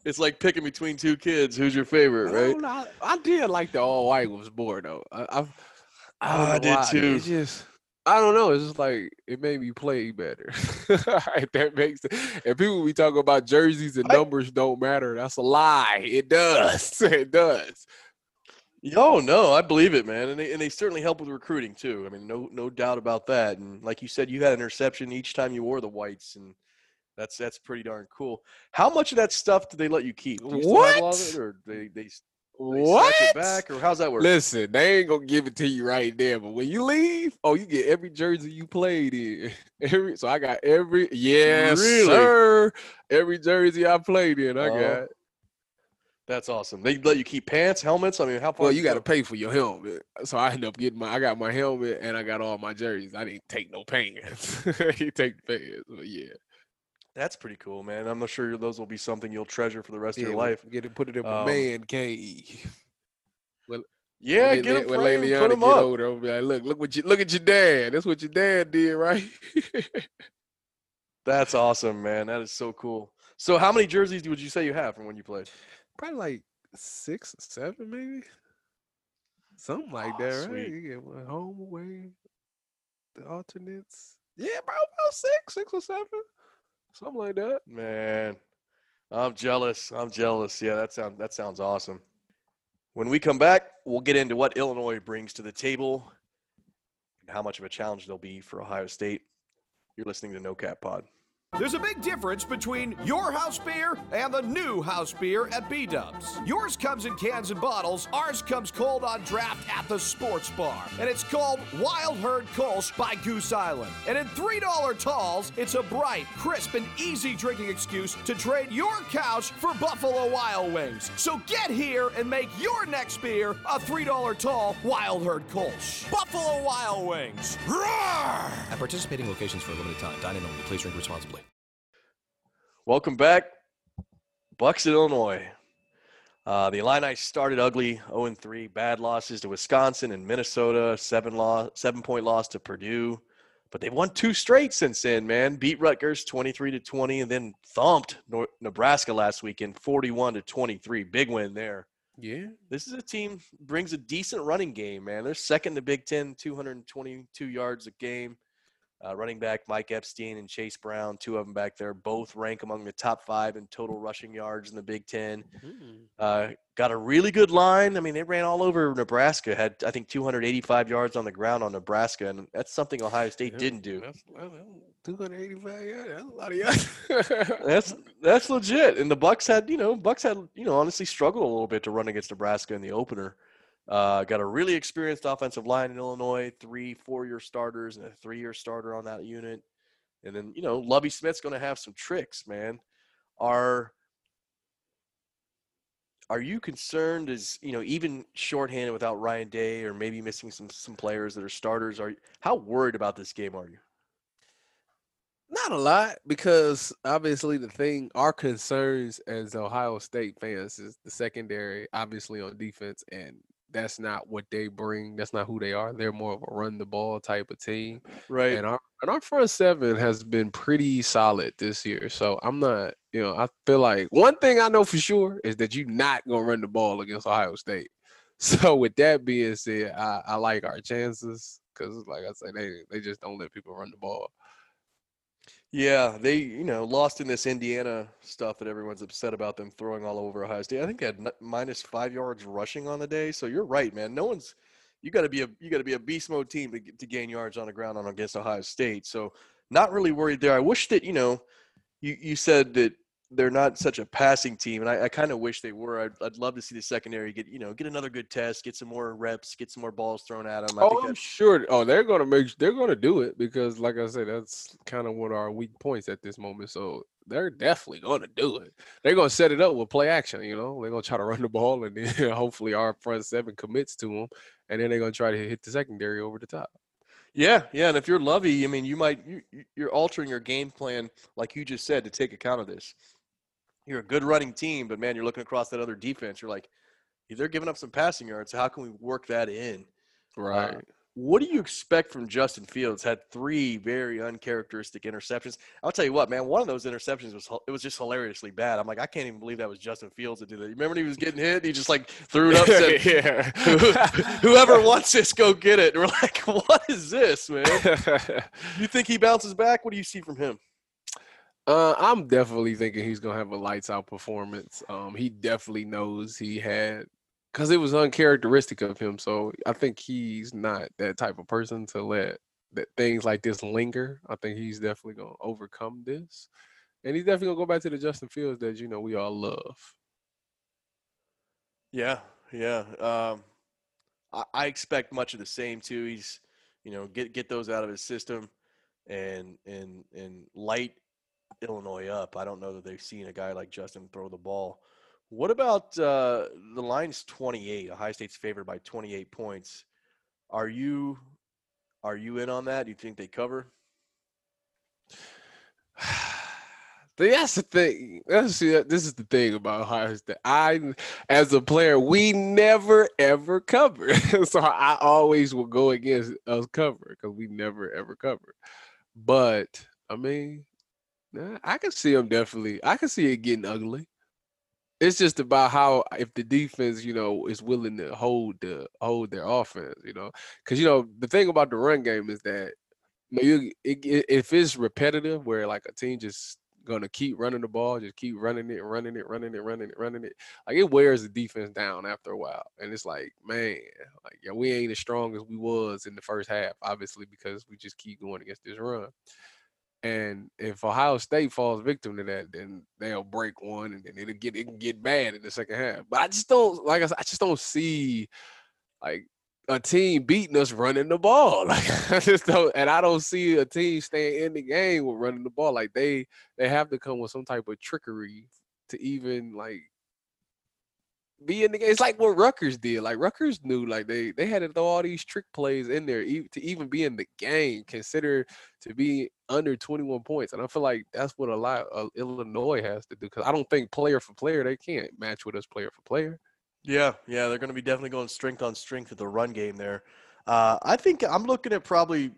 it's like picking between two kids. Who's your favorite, right? don't I, I did like the all white ones more though. I, I, I, I did why. too. It's just I don't know. It's just like it made me play better. if that makes sense. And people be talking about jerseys and I- numbers don't matter. That's a lie. It does. It does. Yo, no, I believe it, man, and they and they certainly help with recruiting too. I mean, no no doubt about that. And like you said, you had an interception each time you wore the whites, and that's that's pretty darn cool. How much of that stuff do they let you keep? You still have a of What? it, or they they, they What? it back, or how's that work? Listen, they ain't gonna give it to you right there, but when you leave, oh, you get every jersey you played in. Every so I got every yes, Really? sir. Every jersey I played in, I Oh, got. That's awesome. They let you keep pants, helmets. I mean, how far? Well, you got to pay for your helmet, so I end up getting my. I got my helmet and I got all my jerseys. I didn't take no pants. you take the pants, but yeah, That's pretty cool, man. I'm not sure those will be something you'll treasure for the rest yeah. of your life. Get it, put it in Um, man cave. Yeah, when, get Le- them when framed, put them get up. older, I'll be like, look, look what you look at your dad. That's what your dad did, right? That's awesome, man. That is so cool. So, how many jerseys would you say you have from when you played? Probably like six, seven, maybe. Something like Oh, that, right? sweet. You get one home away, the alternates. Yeah, about, about six, six or seven, something like that. Man, I'm jealous. I'm jealous. Yeah, that sounds that sounds awesome. When we come back, we'll get into what Illinois brings to the table and how much of a challenge they'll be for Ohio State. You're listening to No Cap Pod. There's a big difference between your house beer and the new house beer at B Dubs. Yours comes in cans and bottles, ours comes cold on draft at the sports bar. And it's called Wild Herd Kolsch by Goose Island. And in $3 talls, it's a bright, crisp, and easy drinking excuse to trade your couch for Buffalo Wild Wings. So get here and make your next beer a $3 tall Wild Herd Kolsch. Buffalo Wild Wings. Roar! At participating locations for a limited time. Dine in only. Please drink responsibly. Welcome back, Bucks at Illinois. Uh, the Illini started ugly, 0 3, bad losses to Wisconsin and Minnesota, seven loss, seven point loss to Purdue, but they've won two straight since then. Man, beat Rutgers 23 to 20, and then thumped Nor- Nebraska last weekend 41 to 23. Big win there. Yeah. This is a team brings a decent running game, man. They're second in the Big Ten, 222 yards a game. Uh, running back Mike Epstein and Chase Brown, two of them back there, both rank among the top five in total rushing yards in the Big Ten. Uh, got a really good line. I mean, they ran all over Nebraska. Had I think 285 yards on the ground on Nebraska, and that's something Ohio State didn't do. That's, two hundred eighty-five. Yeah, that's a lot of yards. That's that's legit. And the Bucks had, you know, Bucks had, you know, honestly struggled a little bit to run against Nebraska in the opener. Uh, got a really experienced offensive line in Illinois, three four-year starters and a three-year starter on that unit. And then, you know, Lovie Smith's going to have some tricks, man. Are are you concerned as you know even shorthanded without Ryan Day or maybe missing some some players that are starters? Are how worried about this game are you? Not a lot because obviously the thing our concerns as Ohio State fans is the secondary, obviously on defense, and that's not what they bring. That's not who they are. They're more of a run the ball type of team. Right. And our and our front seven has been pretty solid this year. So I'm not, you know, I feel like one thing I know for sure is that you're not gonna run the ball against Ohio State. So with that being said, I, I like our chances because like I said, they they just don't let people run the ball. Yeah, they you know lost in this Indiana stuff that everyone's upset about them throwing all over Ohio State. I think they had n- minus five yards rushing on the day. So you're right, man. No one's you got to be a you got to be a beast mode team to to gain yards on the ground on against Ohio State. So not really worried there. I wish that you know you you said that they're not such a passing team, and I, I kind of wish they were. I'd, I'd love to see the secondary get you know get another good test, get some more reps, get some more balls thrown at them. I Oh, I'm sure. Oh, they're gonna make. They're gonna do it because, like I said, that's kind of one of our weak points at this moment. So they're definitely gonna do it. They're gonna set it up with play action. You know, they're gonna try to run the ball, and then hopefully our front seven commits to them, and then they're gonna try to hit the secondary over the top. Yeah, yeah, and if you're Lovie, I mean, you might you- you're altering your game plan, like you just said, to take account of this. You're a good running team, but man, you're looking across that other defense. You're like, they're giving up some passing yards. So how can we work that in? Uh, right. What do you expect from Justin Fields? Had three very uncharacteristic interceptions. I'll tell you what, man. One of those interceptions was it was just hilariously bad. I'm like, I can't even believe that was Justin Fields that did that. You remember when he was getting hit? He just like threw it up, said, yeah. "Whoever wants this, go get it." And we're like, what is this, man? You think he bounces back? What do you see from him? Uh, I'm definitely thinking he's gonna have a lights out performance. Um, he definitely knows he had because it was uncharacteristic of him. So I think he's not that type of person to let that things like this linger. I think he's definitely gonna overcome this, and he's definitely gonna go back to the Justin Fields that you know we all love. Yeah, yeah. Um, I, I expect much of the same too. He's, you know, get get those out of his system, and and and light Illinois up. I don't know that they've seen a guy like Justin throw the ball. What about uh, the line's 28? Ohio State's favored by 28 points. Are you are you in on that? Do you think they cover? That's the thing. That's this is the thing about Ohio State. I, as a player, we never ever cover. so I always will go against us cover because we never ever cover. But I mean, I can see them definitely. I can see it getting ugly. It's just about how if the defense, you know, is willing to hold the hold their offense, you know, because you know the thing about the run game is that you know, you it, if it's repetitive, where like a team just gonna keep running the ball, just keep running it, running it, running it, running it, running it. Like it wears the defense down after a while, and it's like, man, like yeah, we ain't as strong as we was in the first half, obviously because we just keep going against this run. And if Ohio State falls victim to that, then they'll break one, and then it'll get it can get bad in the second half. But I just don't like I, said, I just don't see like a team beating us running the ball. Like I just don't, and I don't see a team staying in the game with running the ball. Like they they have to come with some type of trickery to even like be in the game. It's like what Rutgers did. Like Rutgers knew, like they they had to throw all these trick plays in there to even be in the game. Consider to be under 21 points, and I feel like that's what a lot of Illinois has to do. Because I don't think player for player they can't match with us player for player. Yeah, yeah, they're going to be definitely going strength on strength with the run game there. Uh, I think I'm looking at probably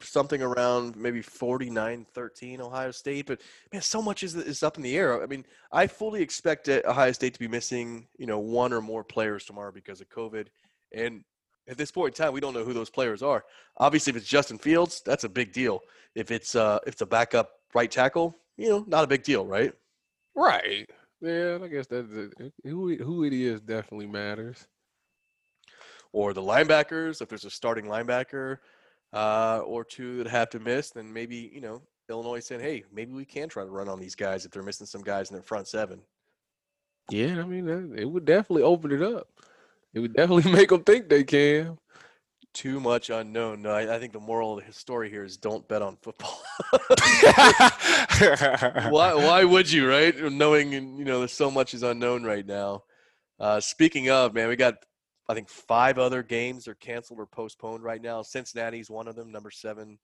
something around maybe 49-13 Ohio State, but man, so much is is up in the air. I mean, I fully expect Ohio State to be missing, you know, one or more players tomorrow because of COVID, and at this point in time, we don't know who those players are. Obviously, if it's Justin Fields, that's a big deal. If it's uh, if it's a backup right tackle, you know, not a big deal, right? Right. Yeah, I guess that's it. Who who it is definitely matters. Or the linebackers, if there's a starting linebacker uh, or two that have to miss, then maybe you know Illinois saying, hey, maybe we can try to run on these guys if they're missing some guys in their front seven. Yeah, I mean, it would definitely open it up. It would definitely make them think they can. Too much unknown. No, I, I think the moral of the story here is don't bet on football. why? Why would you, right? Knowing you know there's so much is unknown right now. Uh, speaking of, man, we got I think five other games are canceled or postponed right now. Cincinnati's one of them, number seven.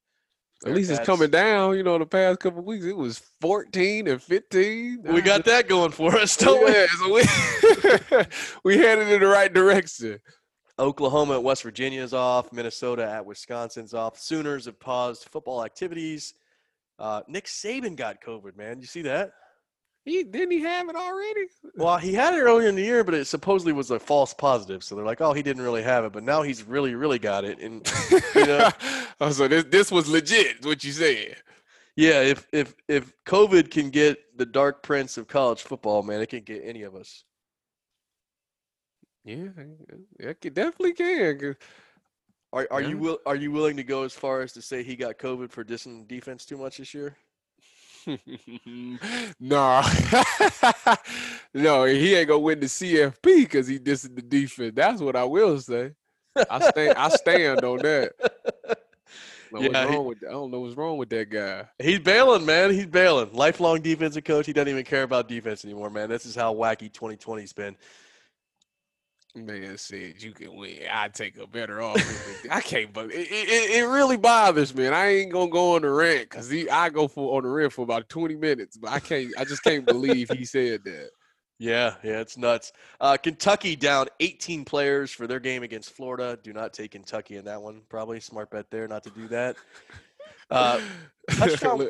At least it's coming down. You know, the past couple of weeks it was 14 and 15. We got that going for us, don't we? so we we headed in the right direction. Oklahoma at West Virginia is off. Minnesota at Wisconsin's off. Sooners have paused football activities. Uh, Nick Saban got COVID, man. You see that? He didn't he have it already? Well, he had it earlier in the year, but it supposedly was a false positive. So they're like, oh, he didn't really have it, but now he's really, really got it. And you know, oh, so this this was legit. What you said? yeah, if if if COVID can get the dark prince of college football, man, it can get any of us. Yeah, it it definitely can. Are are you will are you willing to go as far as to say he got COVID for dissing defense too much this year? no, no, he ain't gonna win the CFP because he dissing the defense. That's what I will say. I stand, I stand on that. Know Yeah, what's he- wrong with, I don't know what's wrong with that guy. He's bailing, man. He's bailing. Lifelong defensive coach. He doesn't even care about defense anymore, man. This is how wacky 2020's been. Man said you can win. I take a better offer. I can't, but it, it, it really bothers me. And I ain't gonna go on the rant because I go for on the rant for about twenty minutes. But I can't. I just can't believe he said that. Yeah, yeah, it's nuts. Uh, Kentucky down 18 players for their game against Florida. Do not take Kentucky in that one. Probably smart bet there not to do that. Uh, touchdown.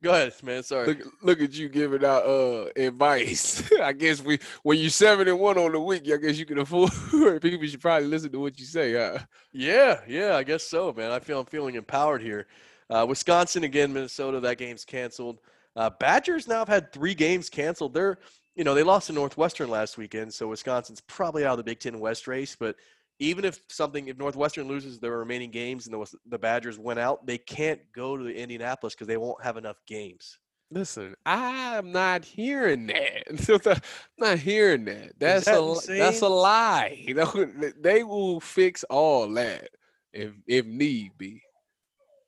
Go ahead, man. Sorry. look, look at you giving out uh advice. I guess we when you seven and one on the week, I guess you can afford. People should probably listen to what you say. Huh? Yeah, yeah, I guess so, man. I feel I'm feeling empowered here. Uh, Wisconsin again, Minnesota. That game's canceled. Uh, Badgers now have had three games canceled. They're, you know, they lost to Northwestern last weekend, so Wisconsin's probably out of the Big Ten West race. But even if something, if Northwestern loses their remaining games and the the Badgers went out, they can't go to Indianapolis because they won't have enough games. Listen, I'm not hearing that. I'm not hearing that. That's that a li- that's a lie. You know, they will fix all that if if need be.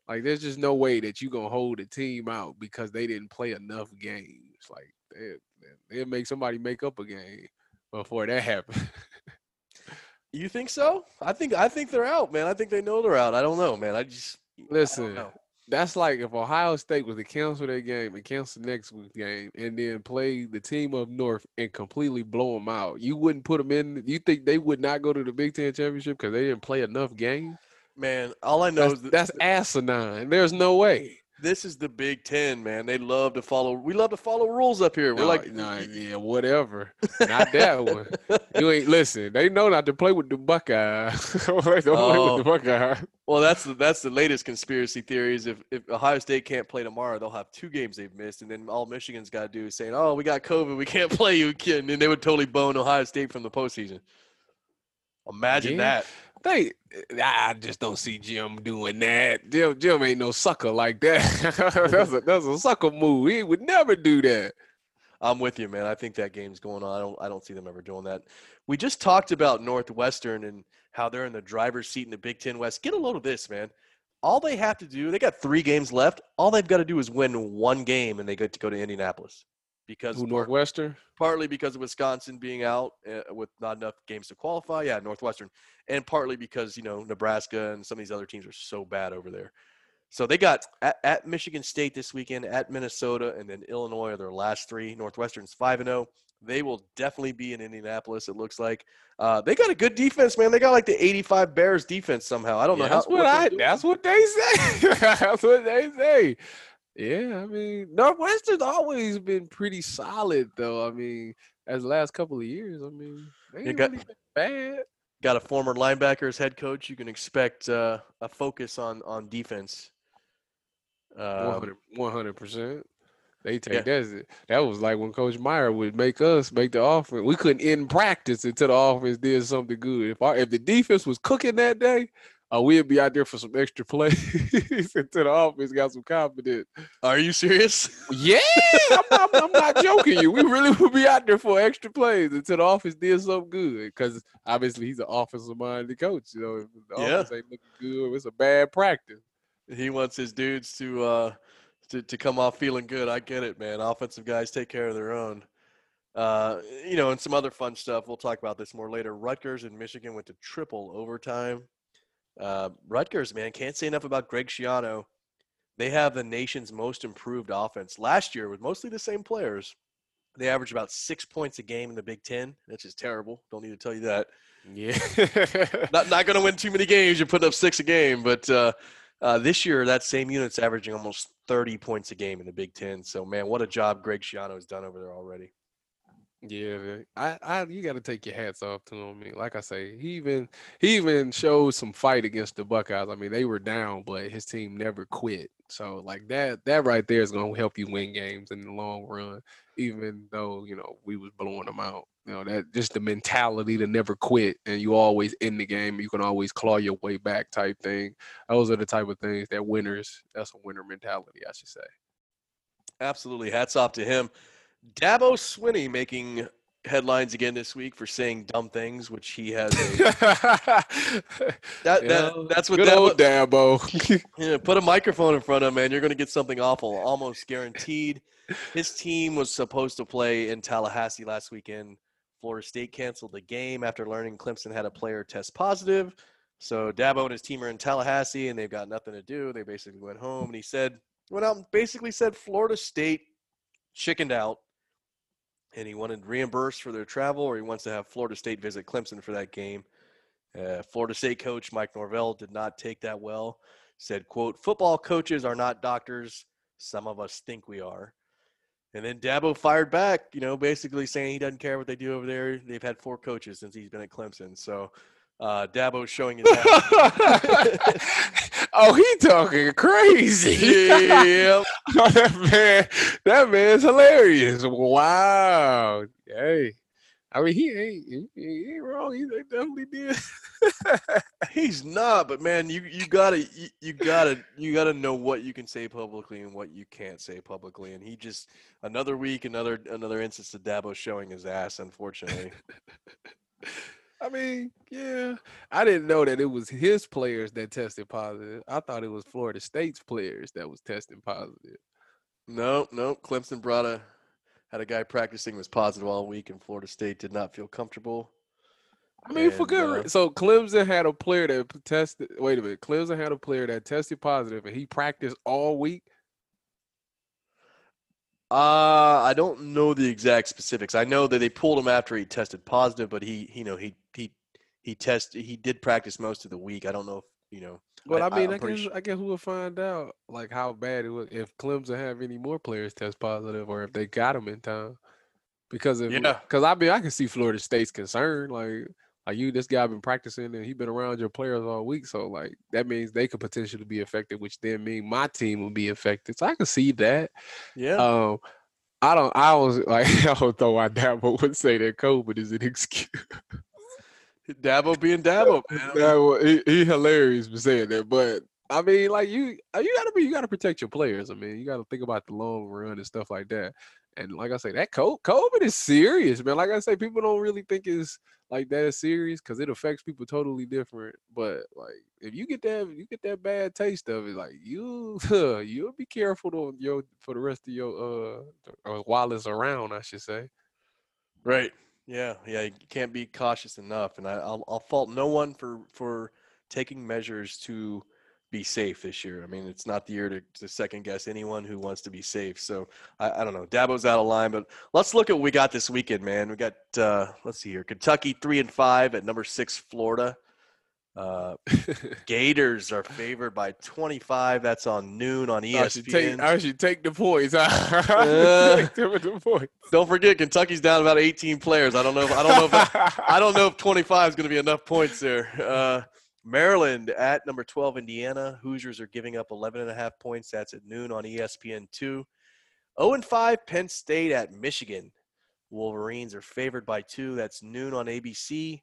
Like, there's just no way that you gonna hold a team out because they didn't play enough games. Like, they they make somebody make up a game before that happens. You think so? I think I think they're out, man. I think they know they're out. I don't know, man. I just I Listen, know. that's like if Ohio State was to cancel their game and cancel next week's game and then play the team up north and completely blow them out. You wouldn't put them in. You think they would not go to the Big Ten championship because they didn't play enough games? man. All I know That's, is that that's asinine. There's no way. This is the Big Ten, man. They love to follow. We love to follow rules up here. We're No, like, no, yeah, whatever. Not that one. You ain't listen. They know not to play with the Buckeyes. Don't play Oh. with the Buckeyes. well, that's the that's the latest conspiracy theories. If if Ohio State can't play tomorrow, they'll have two games they've missed, and then all Michigan's got to do is saying, "Oh, we got COVID, we can't play you," kid, and they would totally bone Ohio State from the postseason. Imagine Yeah. that. They, I just don't see Jim doing that. Jim, Jim ain't no sucker like that. that's a that's a sucker move. He would never do that. I'm with you, man. I think that game's going on. I don't I don't see them ever doing that. We just talked about Northwestern and how they're in the driver's seat in the Big Ten West. Get a load of this, man. All they have to do, they got three games left. All they've got to do is win one game, and they get to go to Indianapolis. Because Who part- Northwestern? partly because of Wisconsin being out uh, with not enough games to qualify. Yeah, Northwestern, and partly because you know Nebraska and some of these other teams are so bad over there. So they got at, at Michigan State this weekend, at Minnesota, and then Illinois are their last three. Northwestern's five and zero. They will definitely be in Indianapolis. It looks like uh, they got a good defense, man. They got like the '85 Bears defense somehow. I don't know Yeah, how. that's what, they're I. That's what they say. that's what they say. Yeah, I mean, Northwestern's always been pretty solid, though. I mean, as the last couple of years, I mean, they ain't got- really been bad. got a former linebacker as head coach. You can expect uh, a focus on on defense. Um, 100 percent. They take yeah. that. That was like when Coach Meyer would make us make the offense. We couldn't end practice until the offense did something good. If our if the defense was cooking that day, uh, we'd be out there for some extra plays until the office. got some confidence. Are you serious? Yeah, I'm not, I'm not joking you. We really would be out there for extra plays until the office did something good. Because obviously he's an offensive minded coach. You know, if the Yeah. offense ain't looking good, it's a bad practice. he wants his dudes to uh to, to come off feeling good. I get it, man. Offensive guys take care of their own. Uh, you know, and some other fun stuff. We'll talk about this more later. Rutgers and Michigan went to triple overtime. Uh, Rutgers, man, can't say enough about Greg Schiano. They have the nation's most improved offense. Last year, with mostly the same players, they averaged about six points a game in the Big Ten. That's just terrible. Don't need to tell you that. Yeah. not not going to win too many games. You're putting up six a game, but uh, uh, this year that same unit's averaging almost 30 points a game in the Big Ten. So man, what a job Greg Schiano has done over there already. Yeah. I, I, you got to take your hats off to him. I mean, like I say, he even, he even showed some fight against the Buckeyes. I mean, they were down, but his team never quit. So, like that, that right there is to help you win games in the long run. Even though you know we was blowing them out, you know that just the mentality to never quit, and you always in the game. You can always claw your way back, type thing. Those are the type of things that winners. That's a winner mentality, I should say. Absolutely, hats off to him. Dabo Swinney making headlines again this week for saying dumb things, which he has. A, that, Yeah, that that's what Good Dabo, old Dabo. Yeah, put a microphone in front of him, man. You're going to get something awful, almost guaranteed. His team was supposed to play in Tallahassee last weekend. Florida State canceled the game after learning Clemson had a player test positive. So Dabo and his team are in Tallahassee, and they've got nothing to do. They basically went home, and he said, went out and basically said Florida State chickened out, and he wanted reimbursed for their travel, or he wants to have Florida State visit Clemson for that game. Uh, Florida State coach Mike Norvell did not take that well. Said quote football coaches are not doctors. Some of us think we are. And then dabo fired back you know basically saying he doesn't care what they do over there. They've had four coaches since he's been at clemson. So uh, dabo's showing his ass. oh, he talking crazy. yeah that man, that man's hilarious. Wow. Hey. I mean, he ain't, he, he ain't wrong. He definitely did. he's not but man you, you gotta you, you gotta you gotta know what you can say publicly and what you can't say publicly and he just another week another another instance of dabo showing his ass unfortunately I mean, yeah. I didn't know that it was his players that tested positive. I thought it was Florida State's players that was testing positive. No, no. Clemson brought a had a guy practicing was positive all week, and Florida State did not feel comfortable. I mean, for And, good. uh, so Clemson had a player that tested. Wait a minute. Clemson had a player that tested positive, and he practiced all week. Uh, I don't know the exact specifics. I know that they pulled him after he tested positive, but he, you know, he he he tested. He did practice most of the week. I don't know if you know. Well, I, I- mean, I, guess su- I guess we'll find out like how bad it was if Clemson have any more players test positive or if they got them in time. Because if Yeah. because I mean I can see Florida State's concern like like you this guy been practicing and he been around your players all week so like that means they could potentially be affected which then mean my team will be affected so I can see that Yeah. um I don't I was like I don't know why Dabo would say that COVID is an excuse Dabo being Dabo, man. he, he hilarious for saying that, but I mean, like you, uh, you gotta be, you gotta protect your players. I mean, you gotta think about the long run and stuff like that. And like I say, that co- COVID is serious, man. Like I say, people don't really think it's like that is serious because it affects people totally different. But like, if you get that, you get that bad taste of it, like you, you'll be careful to your for the rest of your uh, uh while it's around, I should say. Right. Yeah. Yeah. You can't be cautious enough, and I, I'll I'll fault no one for for taking measures to be safe this year. I mean, it's not the year to, to second guess anyone who wants to be safe. So I, I don't know. Dabo's out of line, but let's look at what we got this weekend, man. We got uh, let's see here: Kentucky three and five at number six, Florida. Uh, Gators are favored by 25. That's on noon on E I should ESPN. take, I should take the points. I Uh, should take the points. Don't forget, Kentucky's down about 18 players. I don't know. If, I don't know if that, I don't know if 25 is going to be enough points there. Uh, Maryland at number 12, Indiana. Hoosiers are giving up 11 and a half points. That's at noon on E ESPN two. 0 and 5, Penn State at Michigan. Wolverines are favored by two. That's noon on ABC.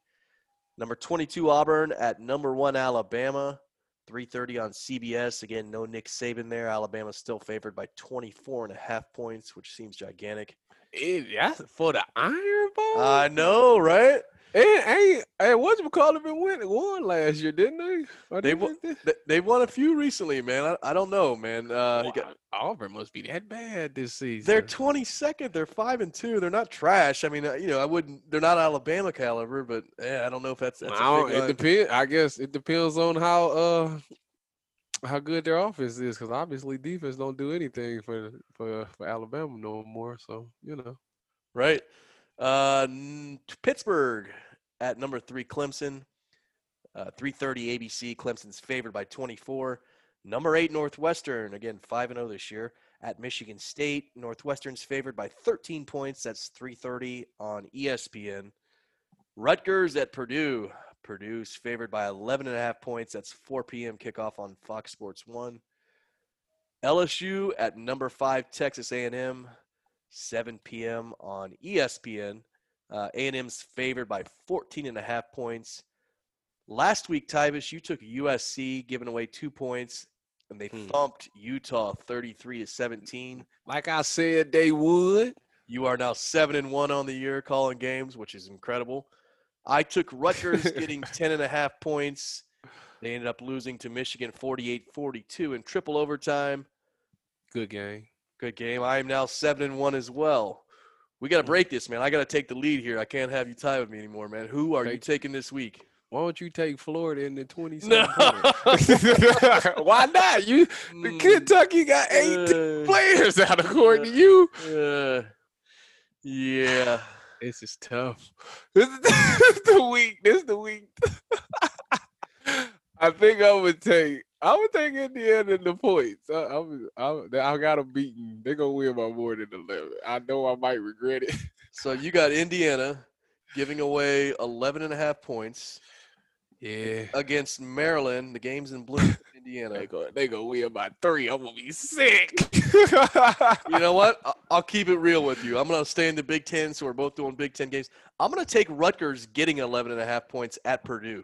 Number 22, Auburn at number one, Alabama. 3:30 on CBS. Again, no Nick Saban there. Alabama's still favored by 24 and a half points, which seems gigantic. It, that's for the Iron Bowl. I know, right? And ain't hey, what you call it? Been winning won last year, didn't they? They didn't they? Th- They won a few recently, man. I, I don't know, man. Uh, you got- Auburn must be that bad this season. they're 22nd. They're five and two. They're not trash. I mean, uh, you know, I wouldn't. They're not Alabama caliber, but yeah, I don't know if that's that's I a don't- big it line. depends. I guess it depends on how uh how good their offense is, because obviously defense don't do anything for for for Alabama no more. So you know. right? Uh, Pittsburgh at number three, Clemson. Uh, 3:30 ABC. Clemson's favored by 24. Number eight, Northwestern. Again, five and zero this year at Michigan State. Northwestern's favored by 13 points. That's 3:30 on ESPN. Rutgers at Purdue. Purdue's favored by 11 and a half points. That's 4 p.m. kickoff on Fox Sports One. LSU at number five, Texas A&M. 7 p.m. on ESPN. Uh, A&M's favored by 14 and a half points. Last week, Tyvis, you took USC, giving away two points, and they Hmm. thumped Utah 33 to 17. Like I said, they would. You are now seven and one on the year calling games, which is incredible. I took Rutgers getting 10 and a half points. They ended up losing to Michigan 48-42 in triple overtime. Good game. Good game. I am now seven and one as well. We got to break this, man. I got to take the lead here. I can't have you tie with me anymore, man. Who are you taking this week? Why don't you take Florida in the 20 No. Why not? You the Mm, Kentucky got eight uh, players out according to you. uh, yeah. This is tough. This is, this is the week. This is the week. I think I would take. I would take Indiana in the points. I, I, was- I, I got them beaten. They're gonna win by more than eleven. I know I might regret it. So you got Indiana giving away 11 and a half points Yeah, against Maryland. The game's in Bloomington, Indiana. they go. They gonna win by three. I'm gonna be sick. You know what? I- I'll keep it real with you. I'm going to stay in the Big Ten, so we're both doing Big Ten games. I'm going to take Rutgers getting 11 and a half points at Purdue.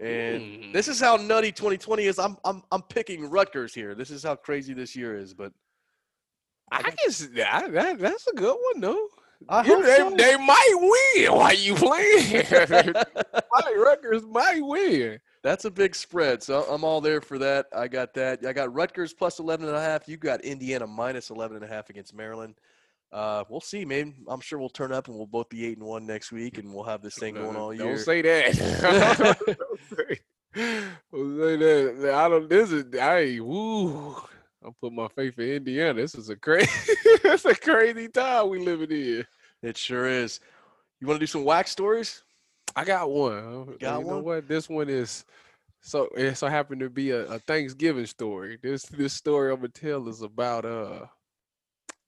And mm. this is how nutty 2020 is. I'm I'm I'm picking Rutgers here. This is how crazy this year is. But I guess that, that that's a good one though. I You- they, so. they might win while you playing. My Rutgers might win. That's a big spread. So I'm all there for that. I got that. I got Rutgers plus 11 and a half. You got Indiana minus 11 and a half against Maryland. Uh, we'll see, man. I'm sure we'll turn up and we'll both be eight and one next week, and we'll have this thing going all year. Don't say that. don't, say, don't say that. I don't. This is. I. Woo. I'm putting my faith in Indiana. This is a crazy. it's a crazy time we living in. It sure is. You want to do some WHAC stories? I got one. got you know what? This one is. So it so happened to be a, a Thanksgiving story. This this story I'm gonna tell is about uh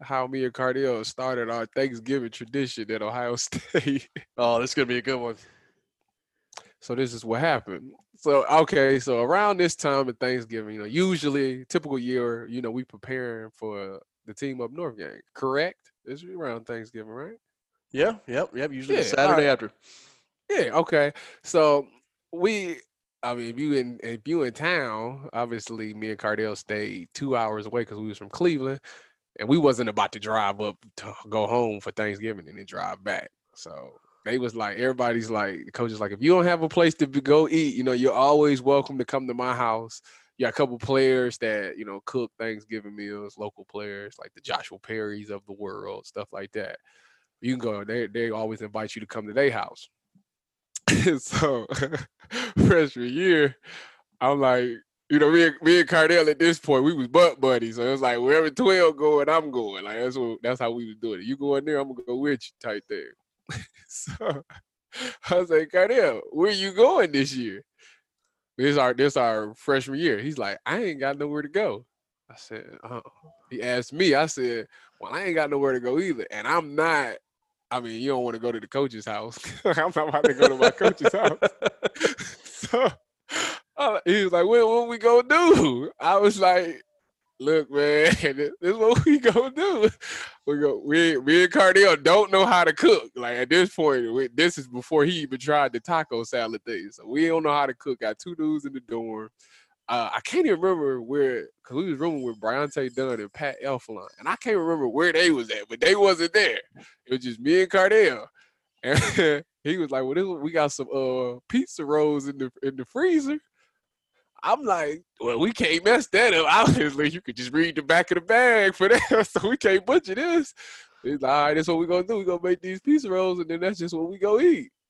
how me and Cardale started our Thanksgiving tradition at Ohio State. Oh, this is gonna be a good one. So this is what happened. So okay, so around this time of Thanksgiving, you know, usually typical year, you know, we preparing for the team up north game. Correct? It's around Thanksgiving, right? Yeah, yep, yep. Usually Yeah, Saturday alright. after. Yeah. Okay. So we, I mean, if you in if you in town, obviously me and Cardale stayed two hours away because we was from Cleveland, and we wasn't about to drive up to go home for Thanksgiving and then drive back. So they was like, everybody's like, the coach is like, if you don't have a place to go eat, you know, you're always welcome to come to my house. You got a couple players that you know cook Thanksgiving meals, local players like the Joshua Perrys of the world, stuff like that. You can go. They they always invite you to come to their house. so freshman year, I'm like, you know, me me and Cardale at this point, we was butt buddies. So it was like wherever 12 going, I'm going. Like that's what that's how we was doing it. You going there, I'm gonna go with you type thing. so I was like, Cardale, where you going this year? This our this our freshman year. He's like, I ain't got nowhere to go. I said, oh. He asked me, I said, Well, I ain't got nowhere to go either. And I'm not I mean, you don't want to go to the coach's house. I'm not about to go to my coach's house. so uh, he was like, "What, what we gonna do?" I was like, "Look, man, this is what we gonna do. We go, we, me and Cardale don't know how to cook. Like at this point, we, this is before he even tried the taco salad thing. So we don't know how to cook. Got two dudes in the dorm. Uh, I can't even remember where, cause we was rooming with Bri'onte Dunn and Pat Elflein, and I can't remember where they was at, but they wasn't there. It was just me and Cardale, and he was like, "Well, this, we got some uh pizza rolls in the in the freezer." I'm like, "Well, we can't mess that up. Obviously, you could just read the back of the bag for that, so we can't butcher this." He's like, "All right, that's what we're gonna do. We're gonna make these pizza rolls, and then that's just what we go eat."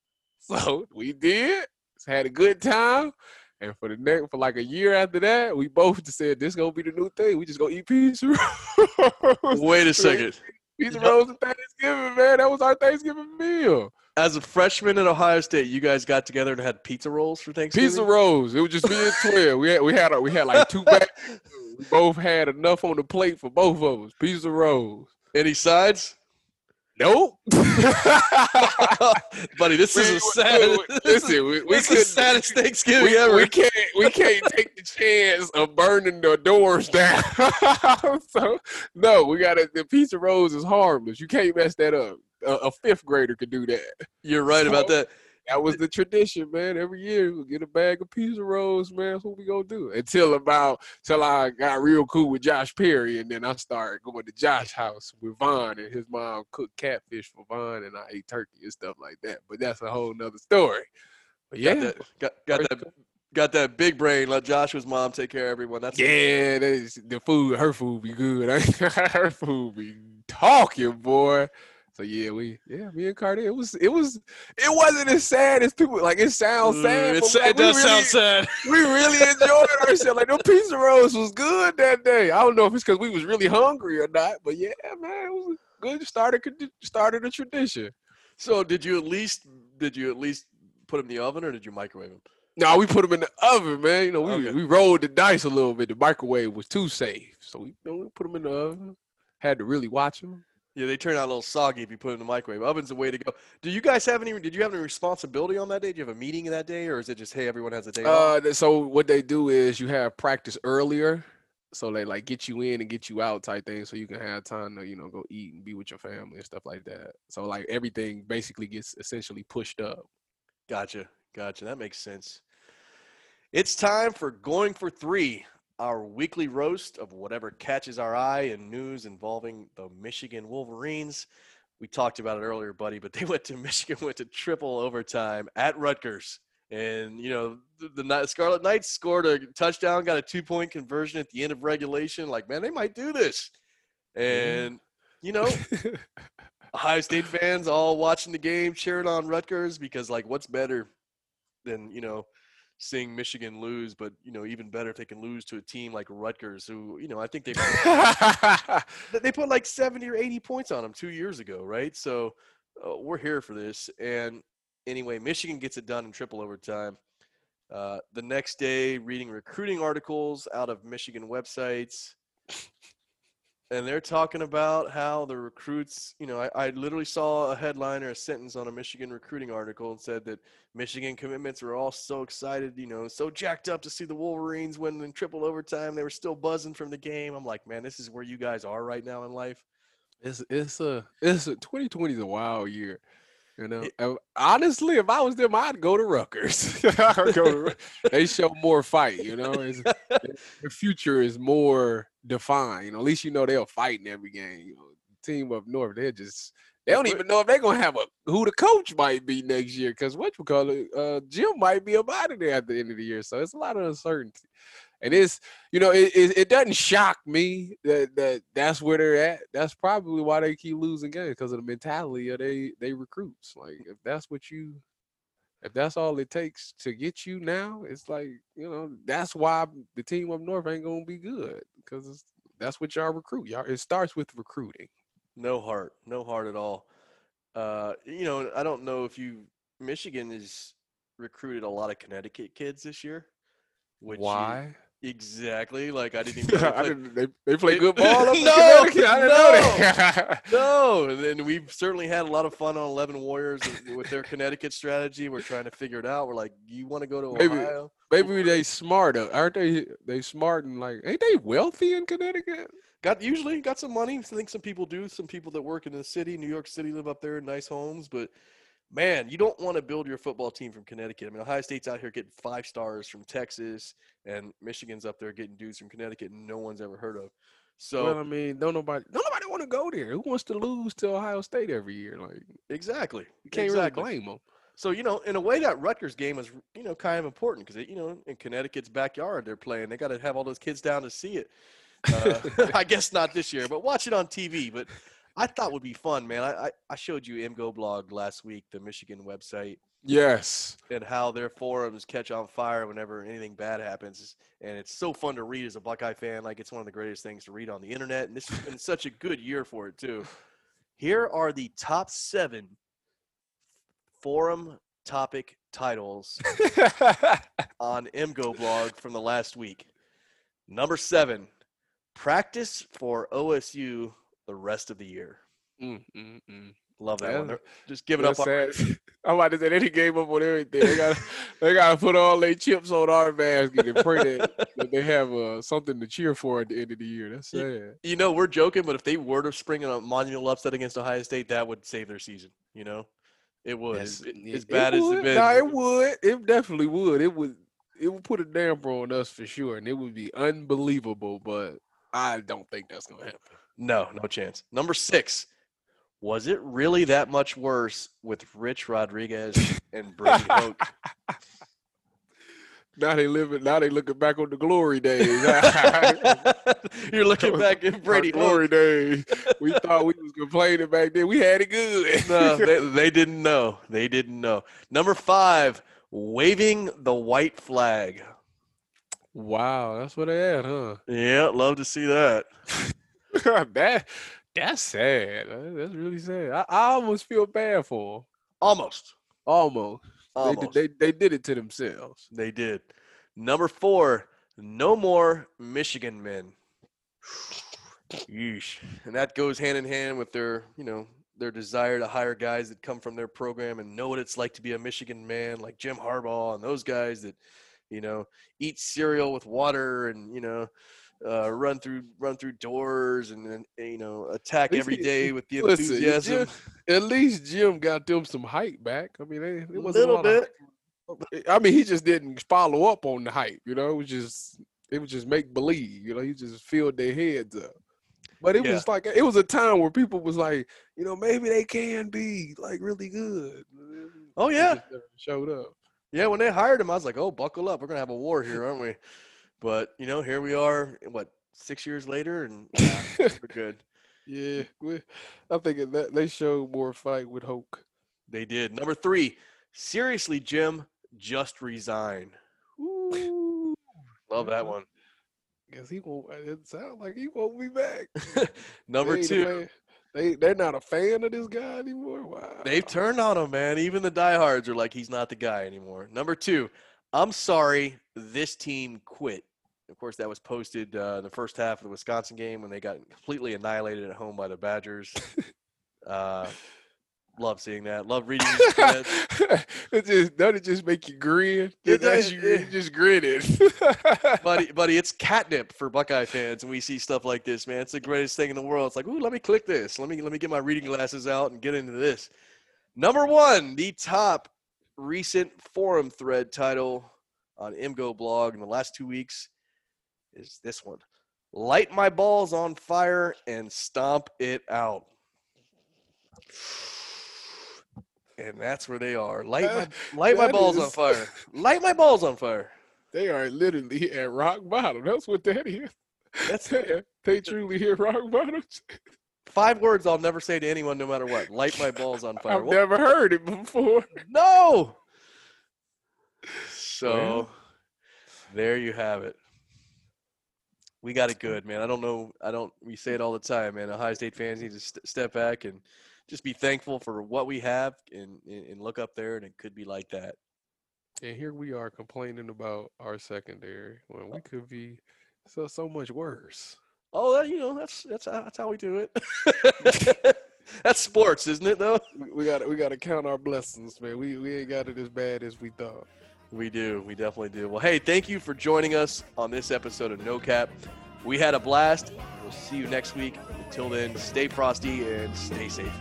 So we did. Had a good time. And for the next, for like a year after that, we both just said this gonna be the new thing. We just gonna eat pizza rolls. Wait a second. Pizza rolls at Thanksgiving, man. That was our Thanksgiving meal. As a freshman at Ohio State, you guys got together and had pizza rolls for Thanksgiving. Pizza rolls. It was just me and Twelve. We had we had a, we had like two bags. We both had enough on the plate for both of us. Pizza rolls. Any sides? Nope. Buddy, this is a sad. we- this listen, is, we this is the saddest Thanksgiving we, ever. we can't we can't take the chance of burning the doors down. so no, we got to The pizza rolls is harmless. You can't mess that up. A, a fifth grader could do that. You're right about that. That was the tradition, man. Every year we get a bag of pizza rolls, man. That's what we gonna do. Until about till I got real cool with Josh Perry, and then I started going to Josh's house with Vaughn, and his mom cooked catfish for Vaughn, and I ate turkey and stuff like that. But that's a whole nother story. But yeah, Got that, got, got that, got that big brain. Let Joshua's mom take care of everyone. That's Yeah, that is, the food, her food be good. her food be talking, boy. So yeah, we yeah, me and Cardi, it was it was it wasn't as sad as people like it sounds sad. Mm, but like, it does really, sound sad. We really enjoyed ourselves. Like the pizza rolls was good that day. I don't know if it's because we was really hungry or not, but yeah, man, it was good started started a tradition. So did you at least did you at least put them in the oven or did you microwave them? No, we put them in the oven, man. You know, we Okay. we rolled the dice a little bit. The microwave was too safe, so we, you know, we put them in the oven. Had to really watch them. Yeah, they turn out a little soggy if you put them in the microwave. Oven's the way to go. Do you guys have any? Did you have any responsibility on that day? Do you have a meeting that day, or is it just hey, everyone has a day off? Uh, th- so what they do is you have practice earlier, so they like get you in and get you out type thing, so you can have time to you know go eat and be with your family and stuff like that. So like everything basically gets essentially pushed up. Gotcha, gotcha. That makes sense. It's time for going for three, our weekly roast of whatever catches our eye in news involving the Michigan Wolverines. We talked about it earlier, buddy, but they went to Michigan went to triple overtime at Rutgers, and you know the, the Scarlet Knights scored a touchdown, got a two point conversion at the end of regulation. Like, man, they might do this, mm-hmm. and you know. Ohio State fans all watching the game, cheering on Rutgers because, like, what's better than you know seeing Michigan lose? But you know, even better if they can lose to a team like Rutgers, who you know I think they th- they put like seventy or eighty points on them two years ago, right? So uh, we're here for this. And anyway, Michigan gets it done in triple overtime. Uh, the next day, reading recruiting articles out of Michigan websites. And they're talking about how the recruits, you know, I, I literally saw a headline or a sentence on a Michigan recruiting article and said that Michigan commitments were all so excited, you know, so jacked up to see the Wolverines win in triple overtime. They were still buzzing from the game. I'm like, man, this is where you guys are right now in life. It's it's a it's a 2020 is a wild year. You know, It- honestly, if I was them, I'd go to Rutgers. Go to, they show more fight. You know, it's, the future is more defined. You know, at least you know they'll fight in every game. You know, team up north, they're just they don't even know if they're gonna have a who the coach might be next year. Because what you call it, uh, Jim might be up out of there at the end of the year. So it's a lot of uncertainty. And it's you know it, it, it doesn't shock me that, that that's where they're at. That's probably why they keep losing games because of the mentality of they they recruits. Like if that's what you if that's all it takes to get you now, it's like you know that's why the team up north ain't gonna be good because that's what y'all recruit. Y'all it starts with recruiting. No heart, no heart at all. Uh, you know, I don't know if you Michigan has recruited a lot of Connecticut kids this year. Which you- why? Exactly? Like I didn't even. I didn't, they, they play good ball up in No, I didn't know. No, and then we've certainly had a lot of fun on Eleven Warriors with- with their Connecticut strategy. We're trying to figure it out. We're like, you want to go to Maybe- Ohio? Maybe they smart, uh, aren't they? They smart and like, ain't they wealthy in Connecticut? Got usually got some money. I think some people do. Some people that work in the city, New York City, live up there in nice homes. But man, you don't want to build your football team from Connecticut. I mean, Ohio State's out here getting five stars from Texas, and Michigan's up there getting dudes from Connecticut no one's ever heard of. So well, I mean, don't nobody, don't nobody want to go there. Who wants to lose to Ohio State every year? Like, exactly, you can't exactly. really blame them. So you know, in a way, that Rutgers game was you know kind of important because you know in Connecticut's backyard they're playing. They got to have all those kids down to see it. Uh, I guess not this year, but watch it on TV. But I thought would be fun, man. I, I I showed you MGoBlog last week, the Michigan website, Yes. and how their forums catch on fire whenever anything bad happens. And it's so fun to read as a Buckeye fan. Like it's one of the greatest things to read on the internet. And this has been such a good year for it too. Here are the top seven forum topic titles on MGoBlog from the last week. Number seven, practice for OSU the rest of the year. Mm, mm, mm. Love that one. Yeah. They're just giving up That's on sad. I'm about to say they gave up on everything. They got they got to put all their chips on our basket and pray that, that they have uh, something to cheer for at the end of the year. That's sad. You know, we're joking, but if they were to spring a monumental upset against Ohio State, that would save their season. You know, it would. Yes, as, it- as it bad as would. it been. Nah, it would. It definitely would. It would. It would put a damper on us for sure, and it would be unbelievable. But I don't think that's gonna happen. No, no chance. Number six. Was it really that much worse with Rich Rodriguez and Brady Hoke? Now they living. Now they looking back on the glory days. You're looking back at Brady glory days. We thought we was complaining back then. We had it good. no, they, they didn't know. They didn't know. Number five, waving the white flag. wow, that's what they had, huh? Yeah, love to see that. that that's sad. That's really sad. I, I almost feel bad for them. Almost. Almost. They, Almost. did, they they did it to themselves. They did. Number four, no more Michigan men. Yeesh. And that goes hand in hand with their, you know, their desire to hire guys that come from their program and know what it's like to be a Michigan man, like Jim Harbaugh and those guys that, you know, eat cereal with water and, you know, uh, run through run through doors and, then you know attack every day with the Listen, enthusiasm. Jim- at least Jim got them some hype back. I mean, it was a little of bit. hype. I mean, he just didn't follow up on the hype. You know, it was just it was just make believe. You know, he just filled their heads up. But it Yeah. was like it was a time where people was like, you know, maybe they can be like really good. Oh, yeah. showed up. Yeah, when they hired him, I was like, "Oh, buckle up, we're gonna have a war here, aren't we?" But you know, here we are. Eh, what six years later, and yeah, we're good. Yeah, we, I think it- that they showed more fight with Hoke. They did. Number three, seriously, Jim, just resign. Ooh, Love that one. guess he won't. Uh, it sounds like he won't be back. Number They two, they they're not a fan of this guy anymore. Wow, they've turned on him, man. Even the diehards are like, he's not the guy anymore. Number two, I'm sorry, this team quit. Of course, that was posted uh, in the first half of the Wisconsin game when they got completely annihilated at home by the Badgers. uh, love seeing that. Love reading it just doesn't it just make you grin. It does, you, you just grinning. buddy, buddy, it's catnip for Buckeye fans, and we see stuff like this, man. It's the greatest thing in the world. It's like, ooh, let me click this. Let me let me get my reading glasses out and get into this. Number one, the top recent forum thread title on MGoBlog in the last two weeks is this one: "Light my balls on fire and stomp it out." And that's where they are. Light my light my balls on fire. Light my balls on fire. they are literally at rock bottom. That's what that is. That's they, they truly hit rock bottom. Five words I'll never say to anyone, no matter what. Light my balls on fire. I've What- never heard it before. No. So Well. there you have it. We got it good, man. I don't know. I don't. We say it all the time, man. Ohio State fans need to st- step back and just be thankful for what we have, and, and look up there, and it could be like that. And here we are complaining about our secondary when we oh. could be so so much worse. Oh, that, you know, that's that's how- that's how we do it. that's sports, isn't it? Though. We- We got we got to count our blessings, man. We we ain't got it as bad as we thought. We do. We definitely do. Well, hey, thank you for joining us on this episode of No Cap. We had a blast. We'll see you next week. Until then, stay frosty and stay safe.